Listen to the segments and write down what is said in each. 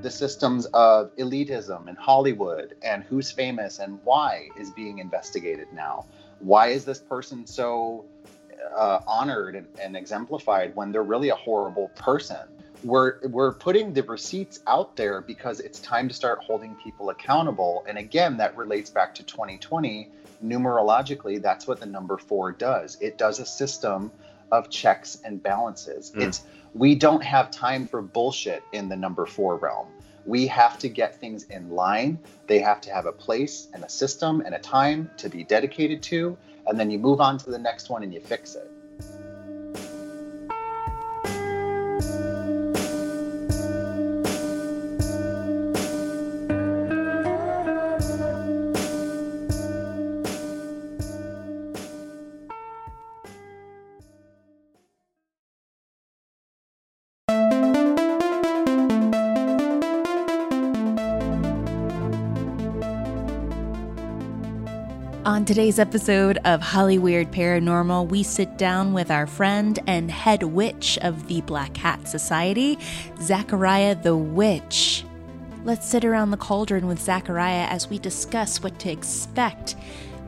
the systems of elitism and Hollywood and who's famous and why is being investigated now. Why is this person so uh, honored and, and exemplified when they're really a horrible person? We're we're putting the receipts out there because it's time to start holding people accountable. And again, that relates back to 2020. Numerologically, that's what the number four does. It does a system of checks and balances. Mm. It's we don't have time for bullshit in the number four realm. We have to get things in line. They have to have a place and a system and a time to be dedicated to. And then you move on to the next one and you fix it. Today's episode of Holly Weird Paranormal, we sit down with our friend and head witch of the Black Hat Society, Zachariah the Witch. Let's sit around the cauldron with Zachariah as we discuss what to expect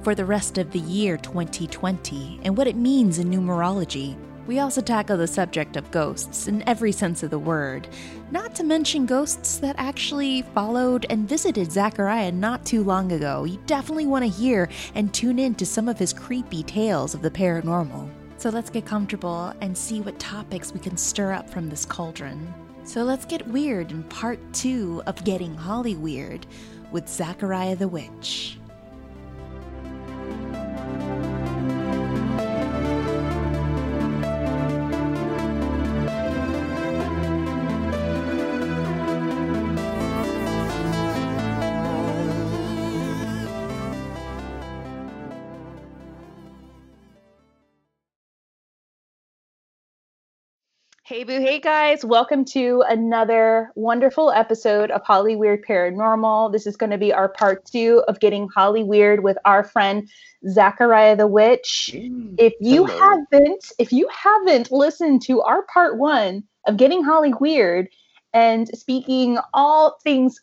for the rest of the year 2020 and what it means in numerology. We also tackle the subject of ghosts in every sense of the word, not to mention ghosts that actually followed and visited Zachariah not too long ago. You definitely want to hear and tune in to some of his creepy tales of the paranormal. So let's get comfortable and see what topics we can stir up from this cauldron. So let's get weird in part two of Getting Holly Weird with Zachariah the Witch. Hey boo, hey guys, welcome to another wonderful episode of Holly Weird Paranormal. This is going to be our part two of getting Holly Weird with our friend Zachariah the Witch. Mm, if you hello. haven't, if you haven't listened to our part one of getting Holly Weird and speaking all things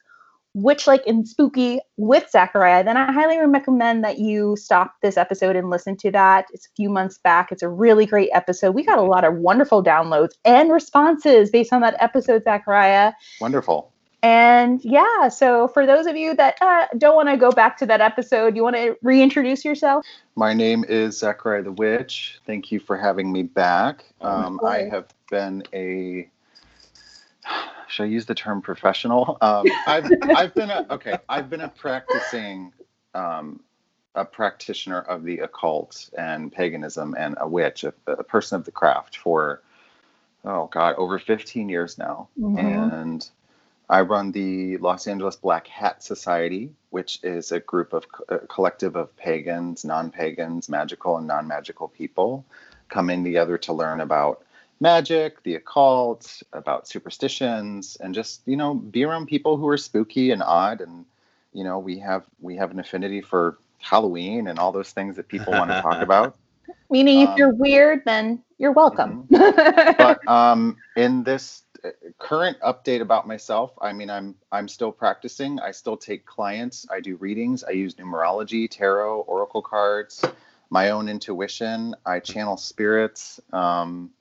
witch like and spooky with Zachariah, then I highly recommend that you stop this episode and listen to that. It's a few months back. It's a really great episode. We got a lot of wonderful downloads and responses based on that episode, Zachariah. Wonderful. And yeah, so for those of you that uh, don't want to go back to that episode, you want to reintroduce yourself? My name is Zachariah the Witch. Thank you for having me back. Um, I have been a should I use the term professional? Um, I've I've been a okay. I've been a practicing um, a practitioner of the occult and paganism and a witch, a, a, person of the craft for oh god, over 15 years now, mm-hmm. and I run the Los Angeles Black Hat Society, which is a group of a collective of pagans, non-pagans, magical and non-magical people coming together to learn about magic, the occult, about superstitions, and just you know be around people who are spooky and odd. And you know we have we have an affinity for Halloween and all those things that people want to talk about. Meaning, um, if you're weird, then you're welcome. Mm-hmm. but um, in this uh, current update about myself, I mean, I'm I'm still practicing. I still take clients. I do readings. I use numerology, tarot, oracle cards, my own intuition. I channel spirits. Um,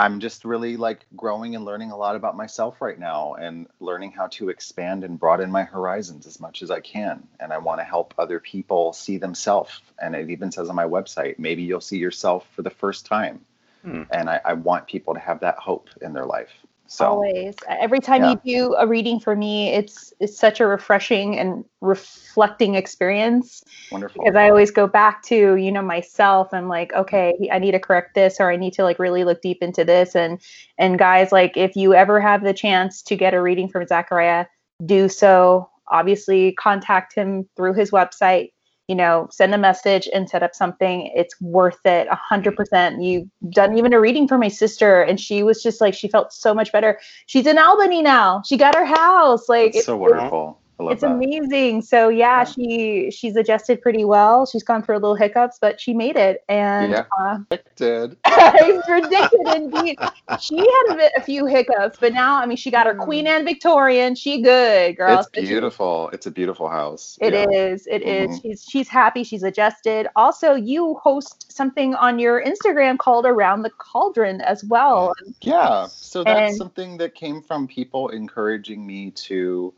I'm just really like growing and learning a lot about myself right now and learning how to expand and broaden my horizons as much as I can. And I want to help other people see themselves. And it even says on my website, maybe you'll see yourself for the first time. Hmm. And I, I want people to have that hope in their life. So, Always. Every time yeah. you do a reading for me, it's it's such a refreshing and reflecting experience. Wonderful. Because I always go back to, you know, myself and like, okay, I need to correct this or I need to like really look deep into this. And and guys, like if you ever have the chance to get a reading from Zachariah, do so. Obviously, contact him through his website you know, send a message and set up something. It's worth it a hundred percent. You've done even a reading for my sister and she was just like, she felt so much better. She's in Albany now. She got her house. Like it's so wonderful. It's that. amazing. So yeah, Yeah. she she's adjusted pretty well. She's gone through a little hiccups, but she made it, and Yeah. uh, it's predicted indeed. She had a, bit, a few hiccups, but now I mean, she got her Queen Anne Victorian. She good, girl. It's So she- beautiful. It's a beautiful house. It yeah. is. It is. Mhm. She's she's happy. She's adjusted. Also, you host something on your Instagram called Around the Cauldron as well. Yeah. So that's And- something that came from people encouraging me to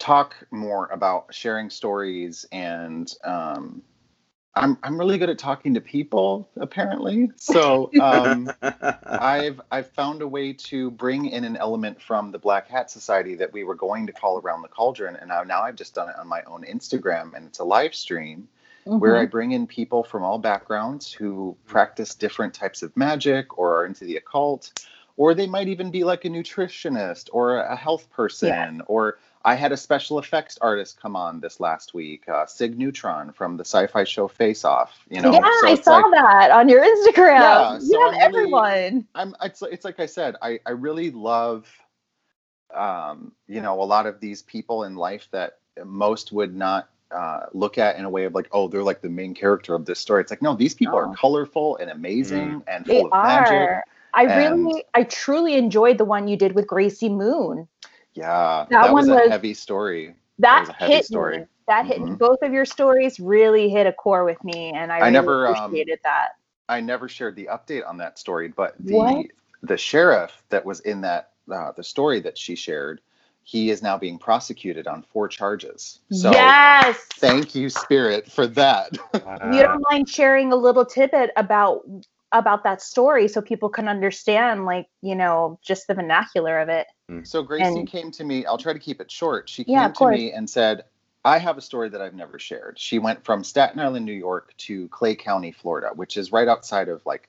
talk more about sharing stories and um, I'm I'm really good at talking to people apparently. So um, I've I've found a way to bring in an element from the Black Hat Society that we were going to call around the cauldron, and now, now I've just done it on my own Instagram, and it's a live stream where I bring in people from all backgrounds who practice different types of magic or are into the occult, or they might even be like a nutritionist or a health person. Or I had a special effects artist come on this last week, uh, Sig Neutron from the sci-fi show Face Off. You know, yeah, So I saw like- that on your Instagram. Yeah, you so have I'm really- everyone. I'm it's it's like I said, I I really love um you know a lot of these people in life that most would not uh, look at in a way of like oh they're like the main character of this story. It's like no, these people No. are colorful and amazing and They full of magic. are. I and- really, I truly enjoyed the one you did with Gracie Moon. Yeah, That that, was one a was- heavy story. That, was a heavy hit story. me. That hit Mhm. both of your stories really hit a core with me, and I, I really never, um, appreciated that. I never shared the update on that story, but the What? the sheriff that was in that uh, the story that she shared, he is now being prosecuted on four charges. So yes. thank you, Spirit, for that. you don't mind sharing a little tidbit about about that story so people can understand like you know just the vernacular of it So Gracie And- came to me. I'll try to keep it short. She came of to course. me and said, "I have a story that I've never shared." She went from Staten Island, New York, to Clay County, Florida, which is right outside of like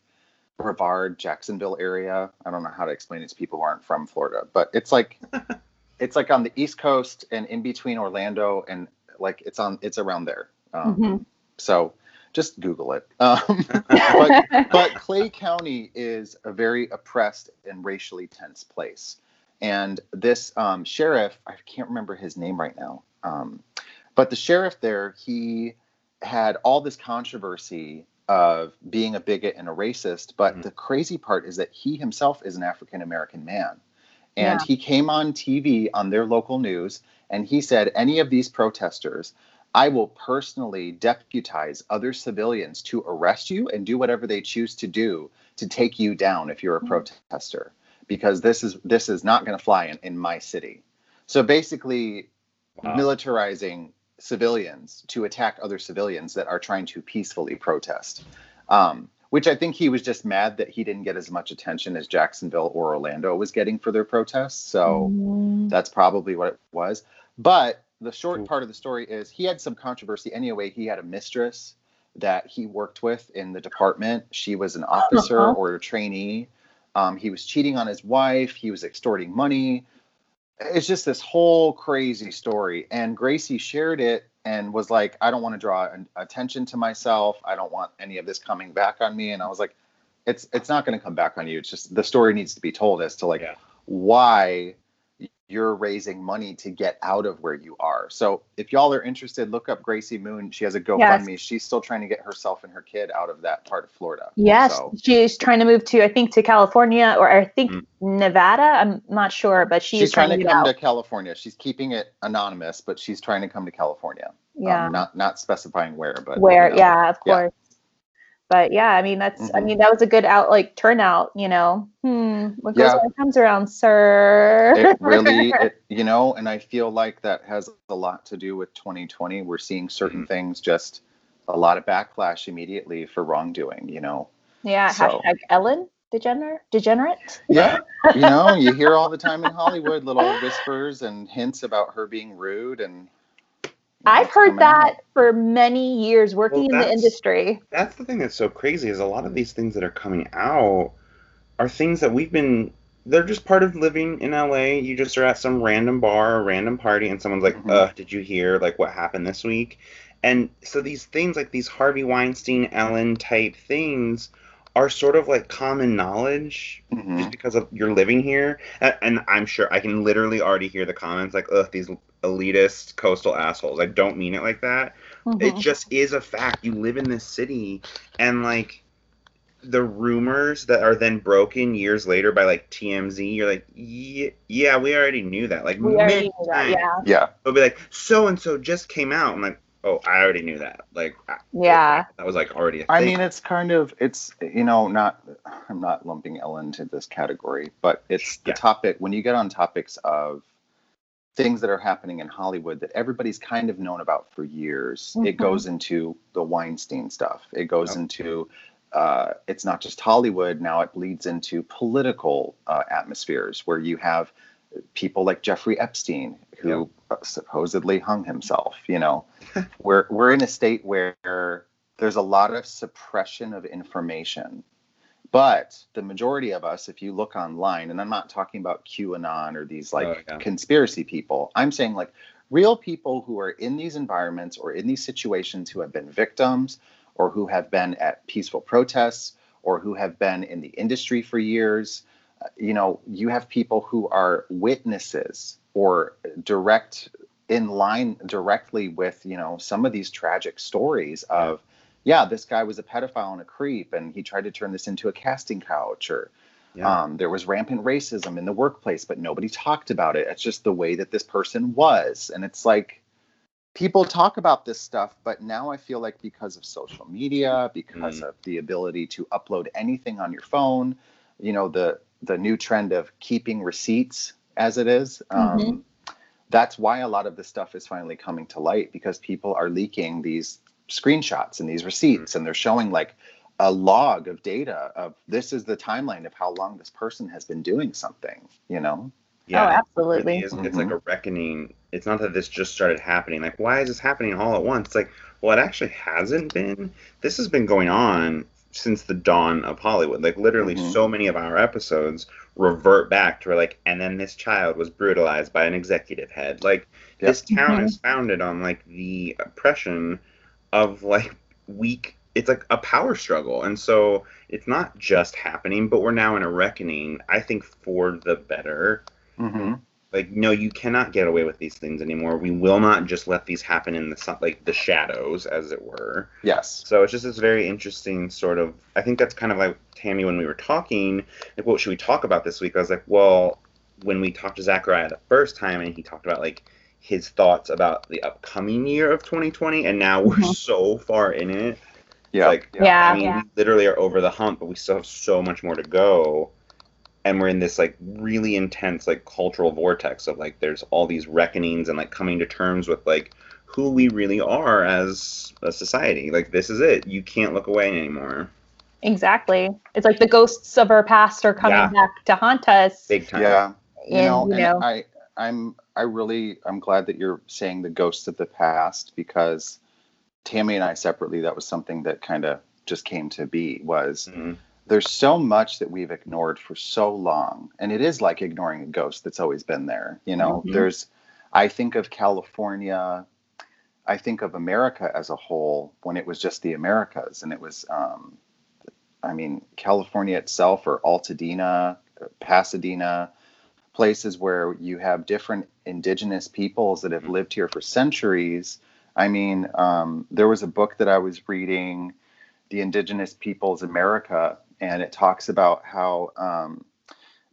Brevard, Jacksonville area. I don't know how to explain it to people who aren't from Florida, but it's like it's like on the East Coast and in between Orlando and like it's on it's around there. Um, Mhm. So just Google it. Um, but but Clay County is a very oppressed and racially tense place. And this um, sheriff, I can't remember his name right now, um, but the sheriff there, he had all this controversy of being a bigot and a racist. But Mhm. the crazy part is that he himself is an African American man. And Yeah. he came on TV on their local news and he said, Any of these protesters, I will personally deputize other civilians to arrest you and do whatever they choose to do to take you down if you're a Mhm. protester because this is this is not going to fly in, in my city. So basically Wow. militarizing civilians to attack other civilians that are trying to peacefully protest. Um, which I think he was just mad that he didn't get as much attention as Jacksonville or Orlando was getting for their protests. So Mm, that's probably what it was. But the short Ooh. part of the story is he had some controversy anyway. He had a mistress that he worked with in the department. She was an officer Uh-huh. or a trainee. Um, he was cheating on his wife. He was extorting money. It's just this whole crazy story. And Gracie shared it and was like, I don't want to draw an- attention to myself. I don't want any of this coming back on me. And I was like, it's it's not going to come back on you. It's just the story needs to be told as to like Yeah. why you're raising money to get out of where you are. So if y'all are interested, look up Gracie Moon. She has a GoFundMe. She's still trying to get herself and her kid out of that part of Florida. yes So she's trying to move to i think to california or i think Mm. nevada i'm not sure but she's, she's, trying, to come out. to California. She's keeping it anonymous, but she's trying to come to California. yeah Um, not not specifying where, but where you know. yeah of Yeah. Course but yeah i mean that's i Mhm. mean that was a good out like turnout you know hmm what goes Yeah. around comes around sir it really it, you know and i feel like that has a lot to do with 2020 we're seeing certain Mhm. things just a lot of backlash immediately for wrongdoing you know yeah so- hashtag ellen degenerate degenerate yeah you know you hear all the time in hollywood little whispers and hints about her being rude and you know, i've heard that for many years working in the industry That's the thing that's so crazy is a lot of these things that are coming out are things that we've been they're just part of living in LA. You just are at some random bar or random party and someone's like. "Uh, did you hear like what happened this week?" And so these things like these Harvey Weinstein, Ellen type things are sort of like common knowledge Mhm. just because of you're living here. And, and I'm sure I can literally already hear the comments like, ugh, these elitist coastal assholes. I don't mean it like that. It Mhm. just is a fact. You live in this city, and like the rumors that are then broken years later by like TMZ, you're like, yeah, yeah we already knew that. Like, we already many knew that. times. Yeah. Yeah. They'll be like, so and so just came out. I'm like, oh, I already knew that. Like, Yeah. that was like already a I thing. mean, it's kind of it's you know not I'm not lumping Ellen into this category, but it's the Yeah. topic when you get on topics of things that are happening in Hollywood that everybody's kind of known about for years. It Mhm. goes into the Weinstein stuff. It goes Yep. into uh, it's not just Hollywood now; it bleeds into political uh, atmospheres where you have people like Jeffrey Epstein who supposedly hung himself. You know, we're we're in a state where there's a lot of suppression of information. But the majority of us, if you look online, and I'm not talking about QAnon or these like Oh, yeah. conspiracy people, I'm saying like real people who are in these environments or in these situations who have been victims or who have been at peaceful protests or who have been in the industry for years. Uh, You know, you have people who are witnesses or direct in line directly with, you know, some of these tragic stories of, yeah, this guy was a pedophile and a creep and he tried to turn this into a casting couch or Yeah. um, there was rampant racism in the workplace, but nobody talked about it. It's just the way that this person was. And it's like people talk about this stuff, but now I feel like because of social media, because Mm. of the ability to upload anything on your phone, you know, the the new trend of keeping receipts as it is. Um, Mhm. That's why a lot of this stuff is finally coming to light because people are leaking these screenshots and these receipts, and they're showing like a log of data of this is the timeline of how long this person has been doing something. You know? yeah, oh, it absolutely. really. It's like a reckoning. It's not that this just started happening. Like, why is this happening all at once? It's like, well, it actually hasn't been. This has been going on since the dawn of Hollywood. Like, literally, Mhm. so many of our episodes revert back to where like, and then this child was brutalized by an executive head. Like, Yep. this town Mhm. is founded on like the oppression of like weak. It's like a power struggle, and so it's not just happening, but we're now in a reckoning. I think for the better Mm-hmm. Like no you cannot get away with these things anymore we will not just let these happen in the sun like the shadows as it were Yes. so it's just this very interesting sort of i think that's kind of like tammy when we were talking like what should we talk about this week i was like well when we talked to zachariah the first time and he talked about like his thoughts about the upcoming year of 2020 and now we're Mhm. so far in it Yeah. like Yeah. I mean, we literally are over the hump, but we still have so much more to go. And we're in this like really intense like cultural vortex of like there's all these reckonings and like coming to terms with like who we really are as a society. Like this is it. You can't look away anymore. Exactly. It's like the ghosts of our past are coming Yeah. back to haunt us. Big time. Yeah. You and, know, you and know, I, I'm, I really, I'm glad that you're saying the ghosts of the past because Tammy and I separately, that was something that kind of just came to be. Was Mhm. There's so much that we've ignored for so long, and it is like ignoring a ghost that's always been there. You know, Mhm. there's, I think of California, I think of America as a whole when it was just the Americas, and it was, um, I mean, California itself or Altadena, Pasadena, places where you have different indigenous peoples that have Mhm. lived here for centuries. I mean, um, there was a book that I was reading, The Indigenous Peoples America, and it talks about how um,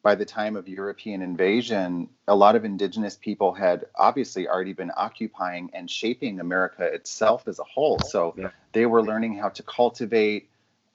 by the time of European invasion, a lot of indigenous people had obviously already been occupying and shaping America itself as a whole. So Yeah. they were learning how to cultivate.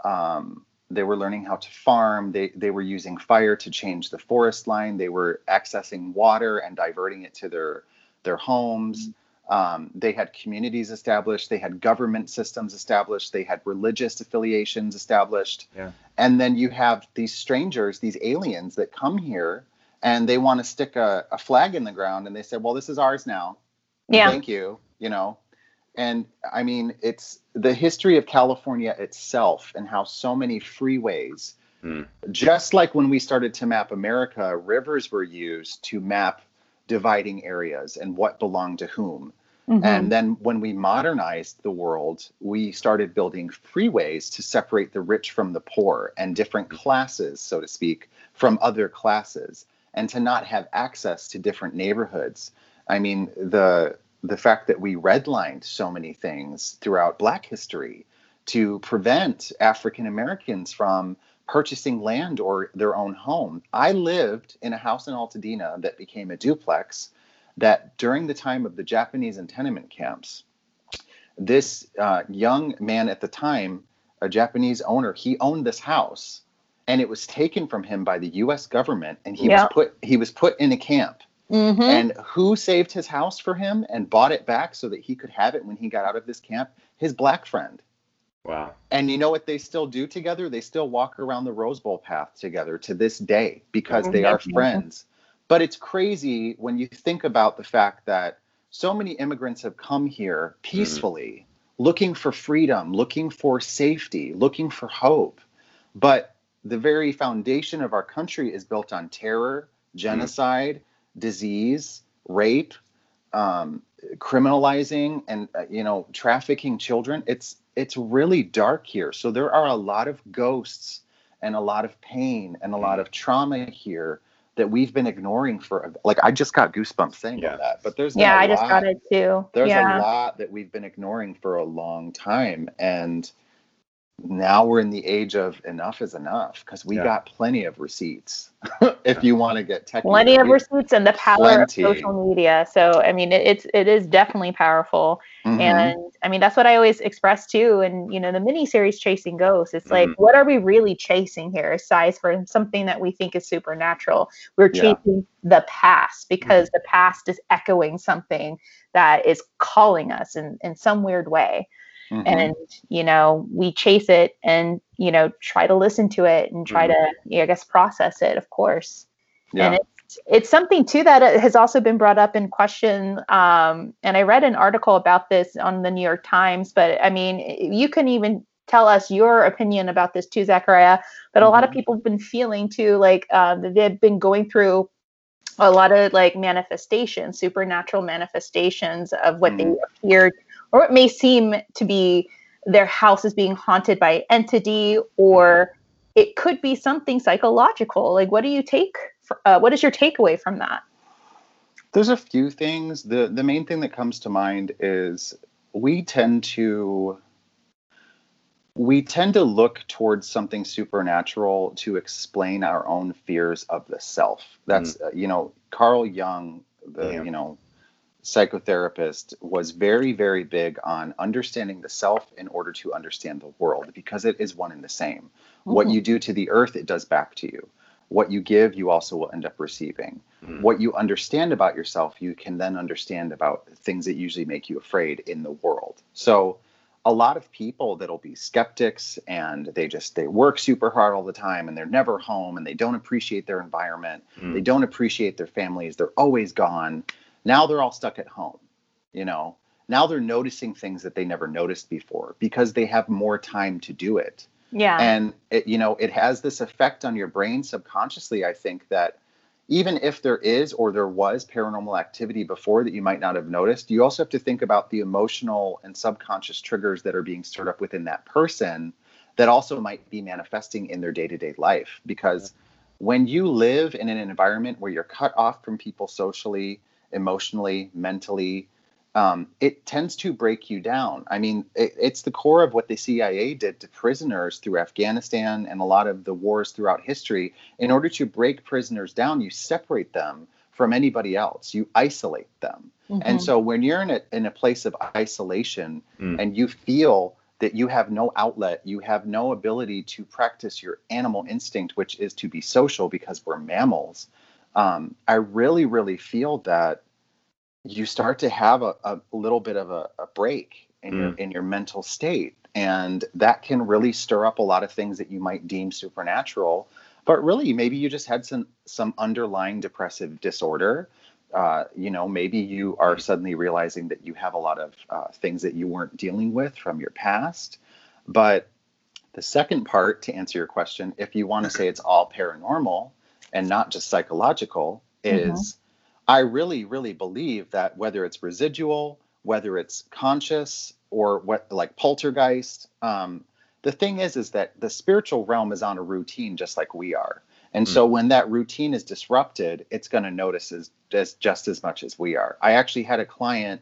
Um, they were learning how to farm. They they were using fire to change the forest line. They were accessing water and diverting it to their their homes. Um, they had communities established. They had government systems established. They had religious affiliations established. Yeah. And then you have these strangers, these aliens that come here and they want to stick a, a flag in the ground and they say, well, this is ours now. yeah. Thank you. You know, and I mean, it's the history of California itself and how so many freeways, Hmm. just like when we started to map America, rivers were used to map dividing areas and what belonged to whom. Mhm. And then when we modernized the world, we started building freeways to separate the rich from the poor and different classes, so to speak, from other classes, and to not have access to different neighborhoods. I mean, the the fact that we redlined so many things throughout Black history to prevent African Americans from purchasing land or their own home. I lived in a house in Altadena that became a duplex that during the time of the Japanese internment camps, this uh, young man at the time, a Japanese owner, he owned this house and it was taken from him by the US government and he Yeah. was put he was put in a camp. Mhm. And who saved his house for him and bought it back so that he could have it when he got out of this camp? His black friend. Wow. And you know what they still do together? They still walk around the Rose Bowl path together to this day because they are friends. But it's crazy when you think about the fact that so many immigrants have come here mm. peacefully, looking for freedom, looking for safety, looking for hope. But the very foundation of our country is built on terror, mm. genocide, disease, rape, um, criminalizing, and uh, you know trafficking children. It's it's really dark here. So there are a lot of ghosts and a lot of pain and a lot of trauma here that we've been ignoring for like I just got goosebumps saying Yeah. all that. But there's been yeah, a I just got it too. there's yeah. a lot that we've been ignoring for a long time and now we're in the age of enough is enough because we Yeah. got plenty of receipts if you want to get technical plenty of receipts and the power Plenty. of social media. So I mean, it, it's it is definitely powerful, Mm-hmm. and I mean that's what I always express too. And you know, the mini series Chasing Ghosts, it's like, Mhm. what are we really chasing here? Aside from something that we think is supernatural, we're Yeah. chasing the past because the past is echoing something that is calling us in in some weird way Mhm. and you know we chase it and you know try to listen to it and try Mhm. to yeah, i guess process it of course yeah and it's it's something too that uh, has also been brought up in question um, and i read an article about this on the new york times but i mean you can even tell us your opinion about this too zachariah but a lot of Mhm. people have been feeling too like um, they've been going through a lot of like manifestations supernatural manifestations of what they appeared or what may seem to be their house is being haunted by an entity or it could be something psychological like what do you take fr- uh, what is your takeaway from that There's a few things. The the main thing that comes to mind is we tend to we tend to look towards something supernatural to explain our own fears of the self. That's uh, you know Carl Jung, the Yeah. you know psychotherapist was very very big on understanding the self in order to understand the world because it is one and the same. What Mhm. you do to the earth it does back to you. What you give you also will end up receiving Mhm. what you understand about yourself, you can then understand about things that usually make you afraid in the world. So, a lot of people that'll be skeptics and they just they work super hard all the time and they're never home and they don't appreciate their environment. Mm. They don't appreciate their families. They're always gone. Now they're all stuck at home, you know. Now they're noticing things that they never noticed before because they have more time to do it. Yeah. And it, you know it has this effect on your brain subconsciously i think that even if there is or there was paranormal activity before that you might not have noticed you also have to think about the emotional and subconscious triggers that are being stirred up within that person that also might be manifesting in their day-to-day life. Because when you live in an environment where you're cut off from people socially emotionally mentally um, it tends to break you down. I mean, it, it's the core of what the CIA did to prisoners through Afghanistan and a lot of the wars throughout history. In order to break prisoners down, you separate them from anybody else, you isolate them. And Mhm. so when you're in a, in a place of isolation Mm. and you feel that you have no outlet, you have no ability to practice your animal instinct, which is to be social because we're mammals. Um, I really, really feel that you start to have a, a little bit of a, a break in your in your mental state and that can really stir up a lot of things that you might deem supernatural but really maybe you just had some some underlying depressive disorder. Uh, you know maybe you are suddenly realizing that you have a lot of uh, things that you weren't dealing with from your past. But the second part to answer your question if you want to say it's all paranormal and not just psychological is I really, really believe that whether it's residual, whether it's conscious or what like poltergeist. Um, the thing is, is that the spiritual realm is on a routine just like we are. And so when that routine is disrupted, it's going to notice as, as just as much as we are. I actually had a client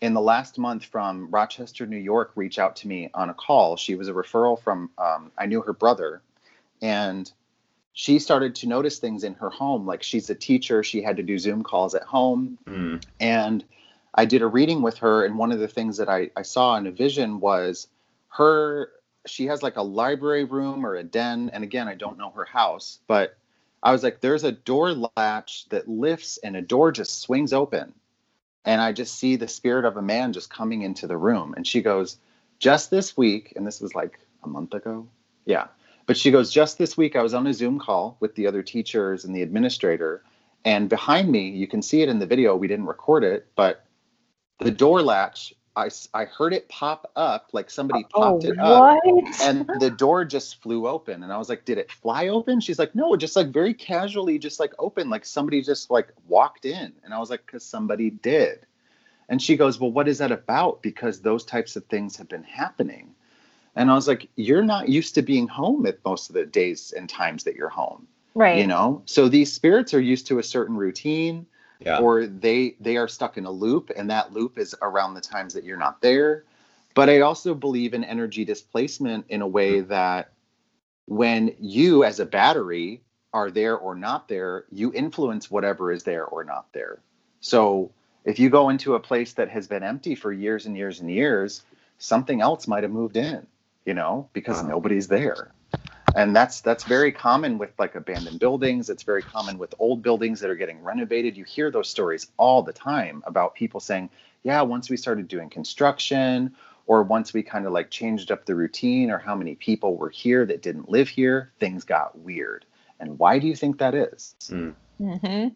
in the last month from Rochester, New York, reach out to me on a call. She was a referral from, um, I knew her brother, and she started to notice things in her home. Like she's a teacher, she had to do Zoom calls at home. Mm. And I did a reading with her, and one of the things that I, I saw in a vision was her she has like a library room or a den and again i don't know her house but i was like there's a door latch that lifts and a door just swings open and i just see the spirit of a man just coming into the room and she goes just this week and this was like a month ago yeah but she goes just this week i was on a zoom call with the other teachers and the administrator and behind me you can see it in the video we didn't record it but the door latch I, I heard it pop up like somebody oh, popped oh, it up what? and the door just flew open and i was like did it fly open? She's like no just like very casually just like open like somebody just like walked in. And i was like because somebody did. And she goes well what is that about? Because those types of things have been happening and i was like you're not used to being home at most of the days and times that you're home right. you know? So these spirits are used to a certain routine Yeah. or they they are stuck in a loop and that loop is around the times that you're not there. But i also believe in energy displacement in a way mm-hmm. that when you as a battery are there or not there you influence whatever is there or not there. So if you go into a place that has been empty for years and years and years something else might have moved in you know because Wow. nobody's there and that's that's very common with like abandoned buildings it's very common with old buildings that are getting renovated you hear those stories all the time about people saying yeah once we started doing construction or once we kind of like changed up the routine or how many people were here that didn't live here things got weird and why do you think that is Mm. hmm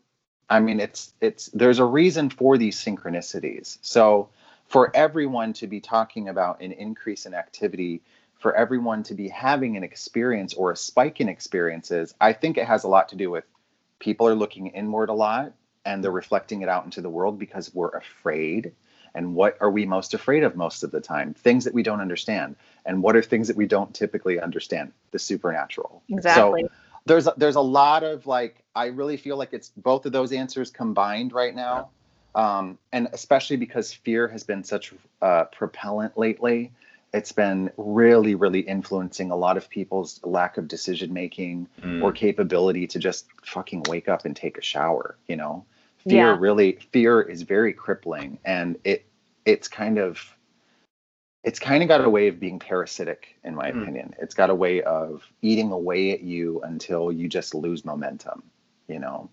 I mean, it's it's there's a reason for these synchronicities. So for everyone to be talking about an increase in activity, for everyone to be having an experience or a spike in experiences, I think it has a lot to do with people are looking inward a lot and they're reflecting it out into the world because we're afraid. And what are we most afraid of most of the time? Things that we don't understand. And what are things that we don't typically understand? The supernatural. Exactly. So there's a, there's a lot of like I really feel like it's both of those answers combined right now, um, and especially because fear has been such uh, propellant lately. It's been really really influencing a lot of people's lack of decision making Mm. or capability to just fucking wake up and take a shower. You know, fear Yeah. really fear is very crippling, and it it's kind of it's kind of got a way of being parasitic in my Hmm. opinion it's got a way of eating away at you until you just lose momentum you know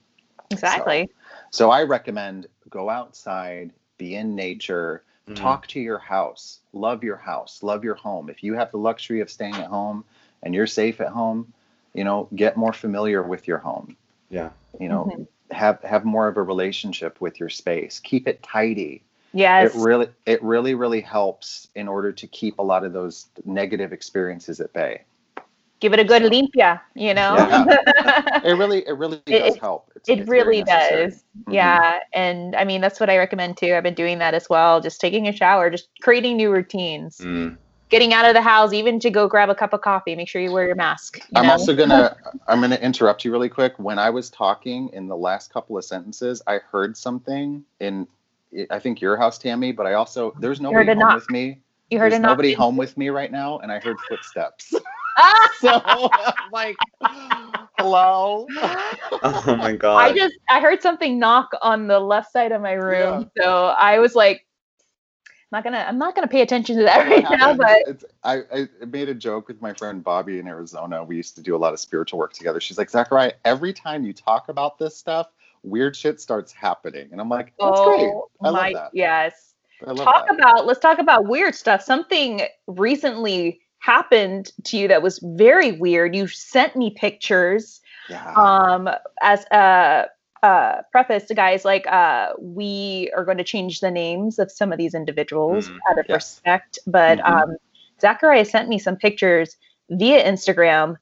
exactly. so i recommend go outside be in nature Mm. talk to your house love your house love your home if you have the luxury of staying at home and you're safe at home you know get more familiar with your home Yeah. you know Mhm. have have more of a relationship with your space keep it tidy Yes. it really it really really helps in order to keep a lot of those negative experiences at bay Give it a good limpia, you know? it really it really does it- help It's- it it's really does. Mhm. Yeah. And I mean, that's what I recommend too. I've been doing that as well. Just taking a shower, just creating new routines, Mm. getting out of the house, even to go grab a cup of coffee. Make sure you wear your mask. you i'm know? also gonna i'm gonna interrupt you really quick when i was talking in the last couple of sentences i heard something in i think your house tammy but i also there's nobody home knock. with me you heard there's a knock. nobody home with me right now and i heard footsteps Ah! so i'm like hello Oh my god. I just I heard something knock on the left side of my room, so I was like, I'm not gonna I'm not gonna pay attention to that right now. But it's, I, I made a joke with my friend Bobby in Arizona. We used to do a lot of spiritual work together. She's like, Zachariah, every time you talk about this stuff, weird shit starts happening. And I'm like, that's great. oh I love that. yes. I love talk that. about let's talk about weird stuff something recently happened to you that was very weird you sent me pictures yeah. um as a uh preface to guys like uh we are going to change the names of some of these individuals Mhm. out of Yes. respect but Mhm. um zachariah sent me some pictures via instagram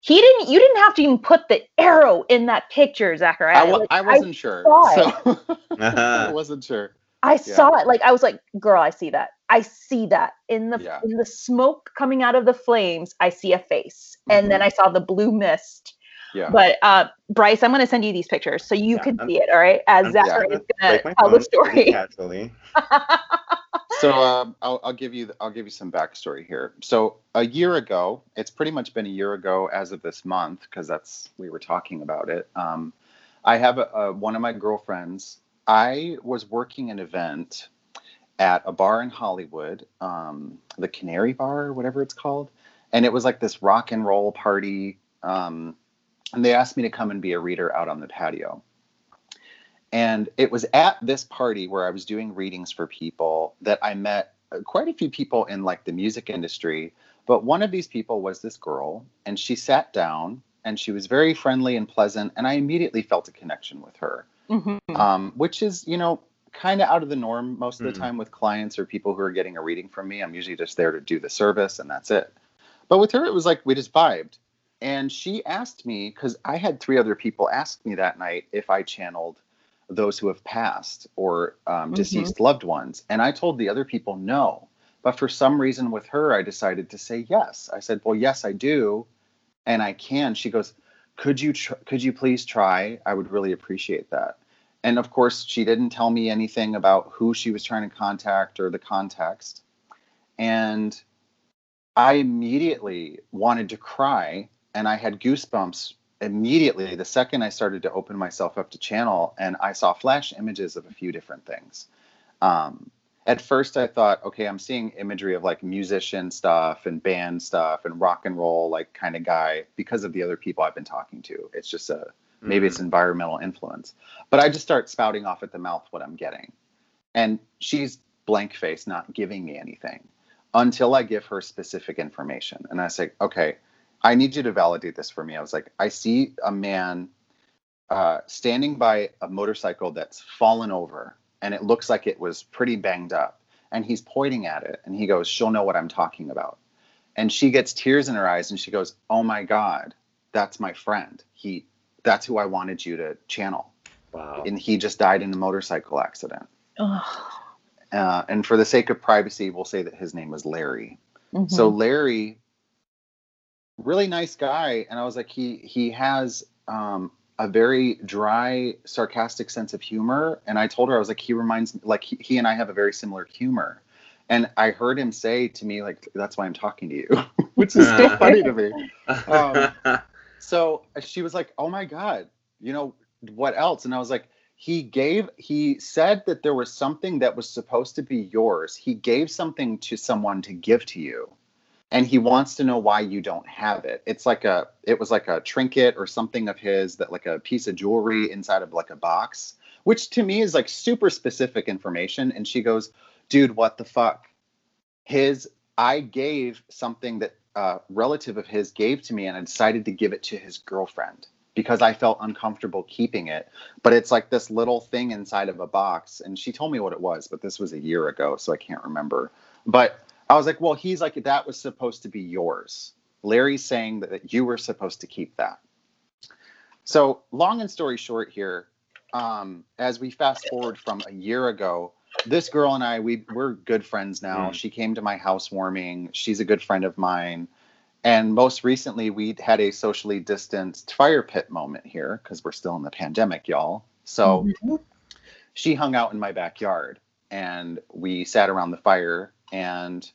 he didn't you didn't have to even put the arrow in that picture zachariah I, Like, I wasn't sure. So I wasn't sure. I saw it. Like I was like, girl, I see that. I see that in the Yeah. in the smoke coming out of the flames. I see a face, and then I saw the blue mist. Mm-hmm. Yeah. But uh, Bryce, I'm going to send you these pictures so you Yeah, can I'm- see it. All right, as Zachary yeah, is going to tell the story. Casually. So um, I'll, I'll give you I'll give you some backstory here. So a year ago, it's pretty much been a year ago as of this month because that's we were talking about it. Um, I have a, a, one of my girlfriends. I was working an event at a bar in Hollywood, um, the Canary Bar, or whatever it's called, and it was like this rock and roll party. Um, and they asked me to come and be a reader out on the patio. And it was at this party where I was doing readings for people that I met quite a few people in like the music industry. But one of these people was this girl, and she sat down and she was very friendly and pleasant. And I immediately felt a connection with her, Mhm. um, which is, you know, kind of out of the norm most of the Mhm. time with clients or people who are getting a reading from me. I'm usually just there to do the service and that's it. But with her, it was like we just vibed. And she asked me, because I had three other people ask me that night if I channeled those who have passed or um, Mhm. deceased loved ones. And I told the other people no. But for some reason with her, I decided to say yes. I said, well, yes, I do. And I can. She goes, could you, tr- could you please try? I would really appreciate that. And of course, she didn't tell me anything about who she was trying to contact or the context. And I immediately wanted to cry and I had goosebumps immediately the second I started to open myself up to channel and I saw flash images of a few different things. Um, at first, I thought, okay, I'm seeing imagery of like musician stuff and band stuff and rock and roll, like kind of guy because of the other people I've been talking to. It's just a maybe it's environmental influence. But I just start spouting off at the mouth what I'm getting. And she's blank face, not giving me anything until I give her specific information. And I say, okay, I need you to validate this for me. I was like, I see a man uh, standing by a motorcycle that's fallen over, and it looks like it was pretty banged up. And he's pointing at it, and he goes, She'll know what I'm talking about. And she gets tears in her eyes, and she goes, Oh my God, that's my friend. He, that's who I wanted you to channel. Wow. And he just died in a motorcycle accident. Ugh. Uh, and for the sake of privacy, we'll say that his name was Larry. Mhm. So Larry, really nice guy, and I was like, he he has um, a very dry, sarcastic sense of humor. And I told her I was like, he reminds me like he, he and I have a very similar humor. And I heard him say to me like, "That's why I'm talking to you," which is still funny to me. Um, So she was like, "Oh my god, you know what else?" And I was like, "He gave. He said that there was something that was supposed to be yours. He gave something to someone to give to you, and he wants to know why you don't have it. It's like a. It was like a trinket or something of his that like a piece of jewelry inside of like a box, which to me is like super specific information." And she goes, "Dude, what the fuck? His. I gave something that uh, relative of his gave to me, and I decided to give it to his girlfriend because I felt uncomfortable keeping it. But it's like this little thing inside of a box, and she told me what it was, but this was a year ago, so I can't remember. But I was like, well, he's like, that was supposed to be yours. Larry's saying that you were supposed to keep that. So, long and story short here, um, as we fast forward from a year ago, this girl and I, we we're good friends now. Mm. She came to my housewarming. She's a good friend of mine. And most recently, we had a socially distanced fire pit moment here because we're still in the pandemic, y'all. So Mhm. she hung out in my backyard and we sat around the fire. And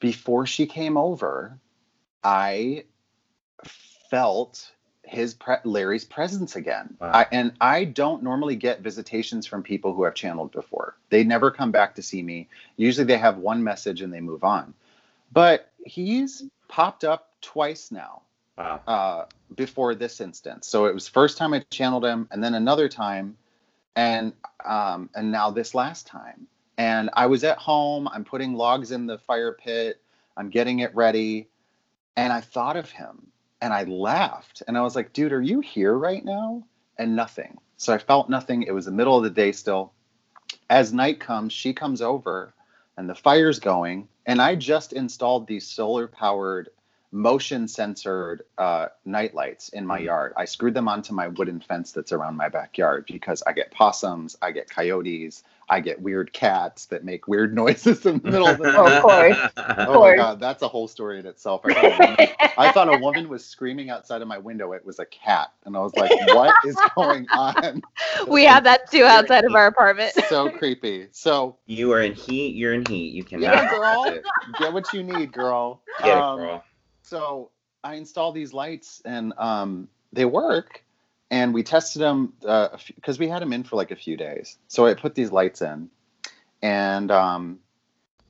before she came over, I felt his pre- Larry's presence again. Wow. I, and I don't normally get visitations from people who have channeled before. They never come back to see me. Usually they have one message and they move on. But he's popped up twice now wow. uh, before this instance. So it was first time I channeled him, and then another time, and um, and now this last time. And I was at home. I'm putting logs in the fire pit. I'm getting it ready, and I thought of him, and I laughed, and I was like, "Dude, are you here right now?" And nothing. So I felt nothing. It was the middle of the day still. As night comes, she comes over, and the fire's going, and I just installed these solar powered motion censored uh, night lights in my Mhm. yard. I screwed them onto my wooden fence that's around my backyard because I get possums, I get coyotes, I get weird cats that make weird noises in the middle of the Oh, night. of course. Oh my god, that's a whole story in itself. I thought, a woman, I thought a woman was screaming outside of my window. It was a cat, and I was like, "What is going on?" we have that too outside of our apartment. So creepy. So You are in heat. You're in heat. You cannot. yeah, girl, get what you need, girl. Get it, Um, girl. So I installed these lights and um, they work. And we tested them because we had them in for like a few days. So I put these lights in, and um,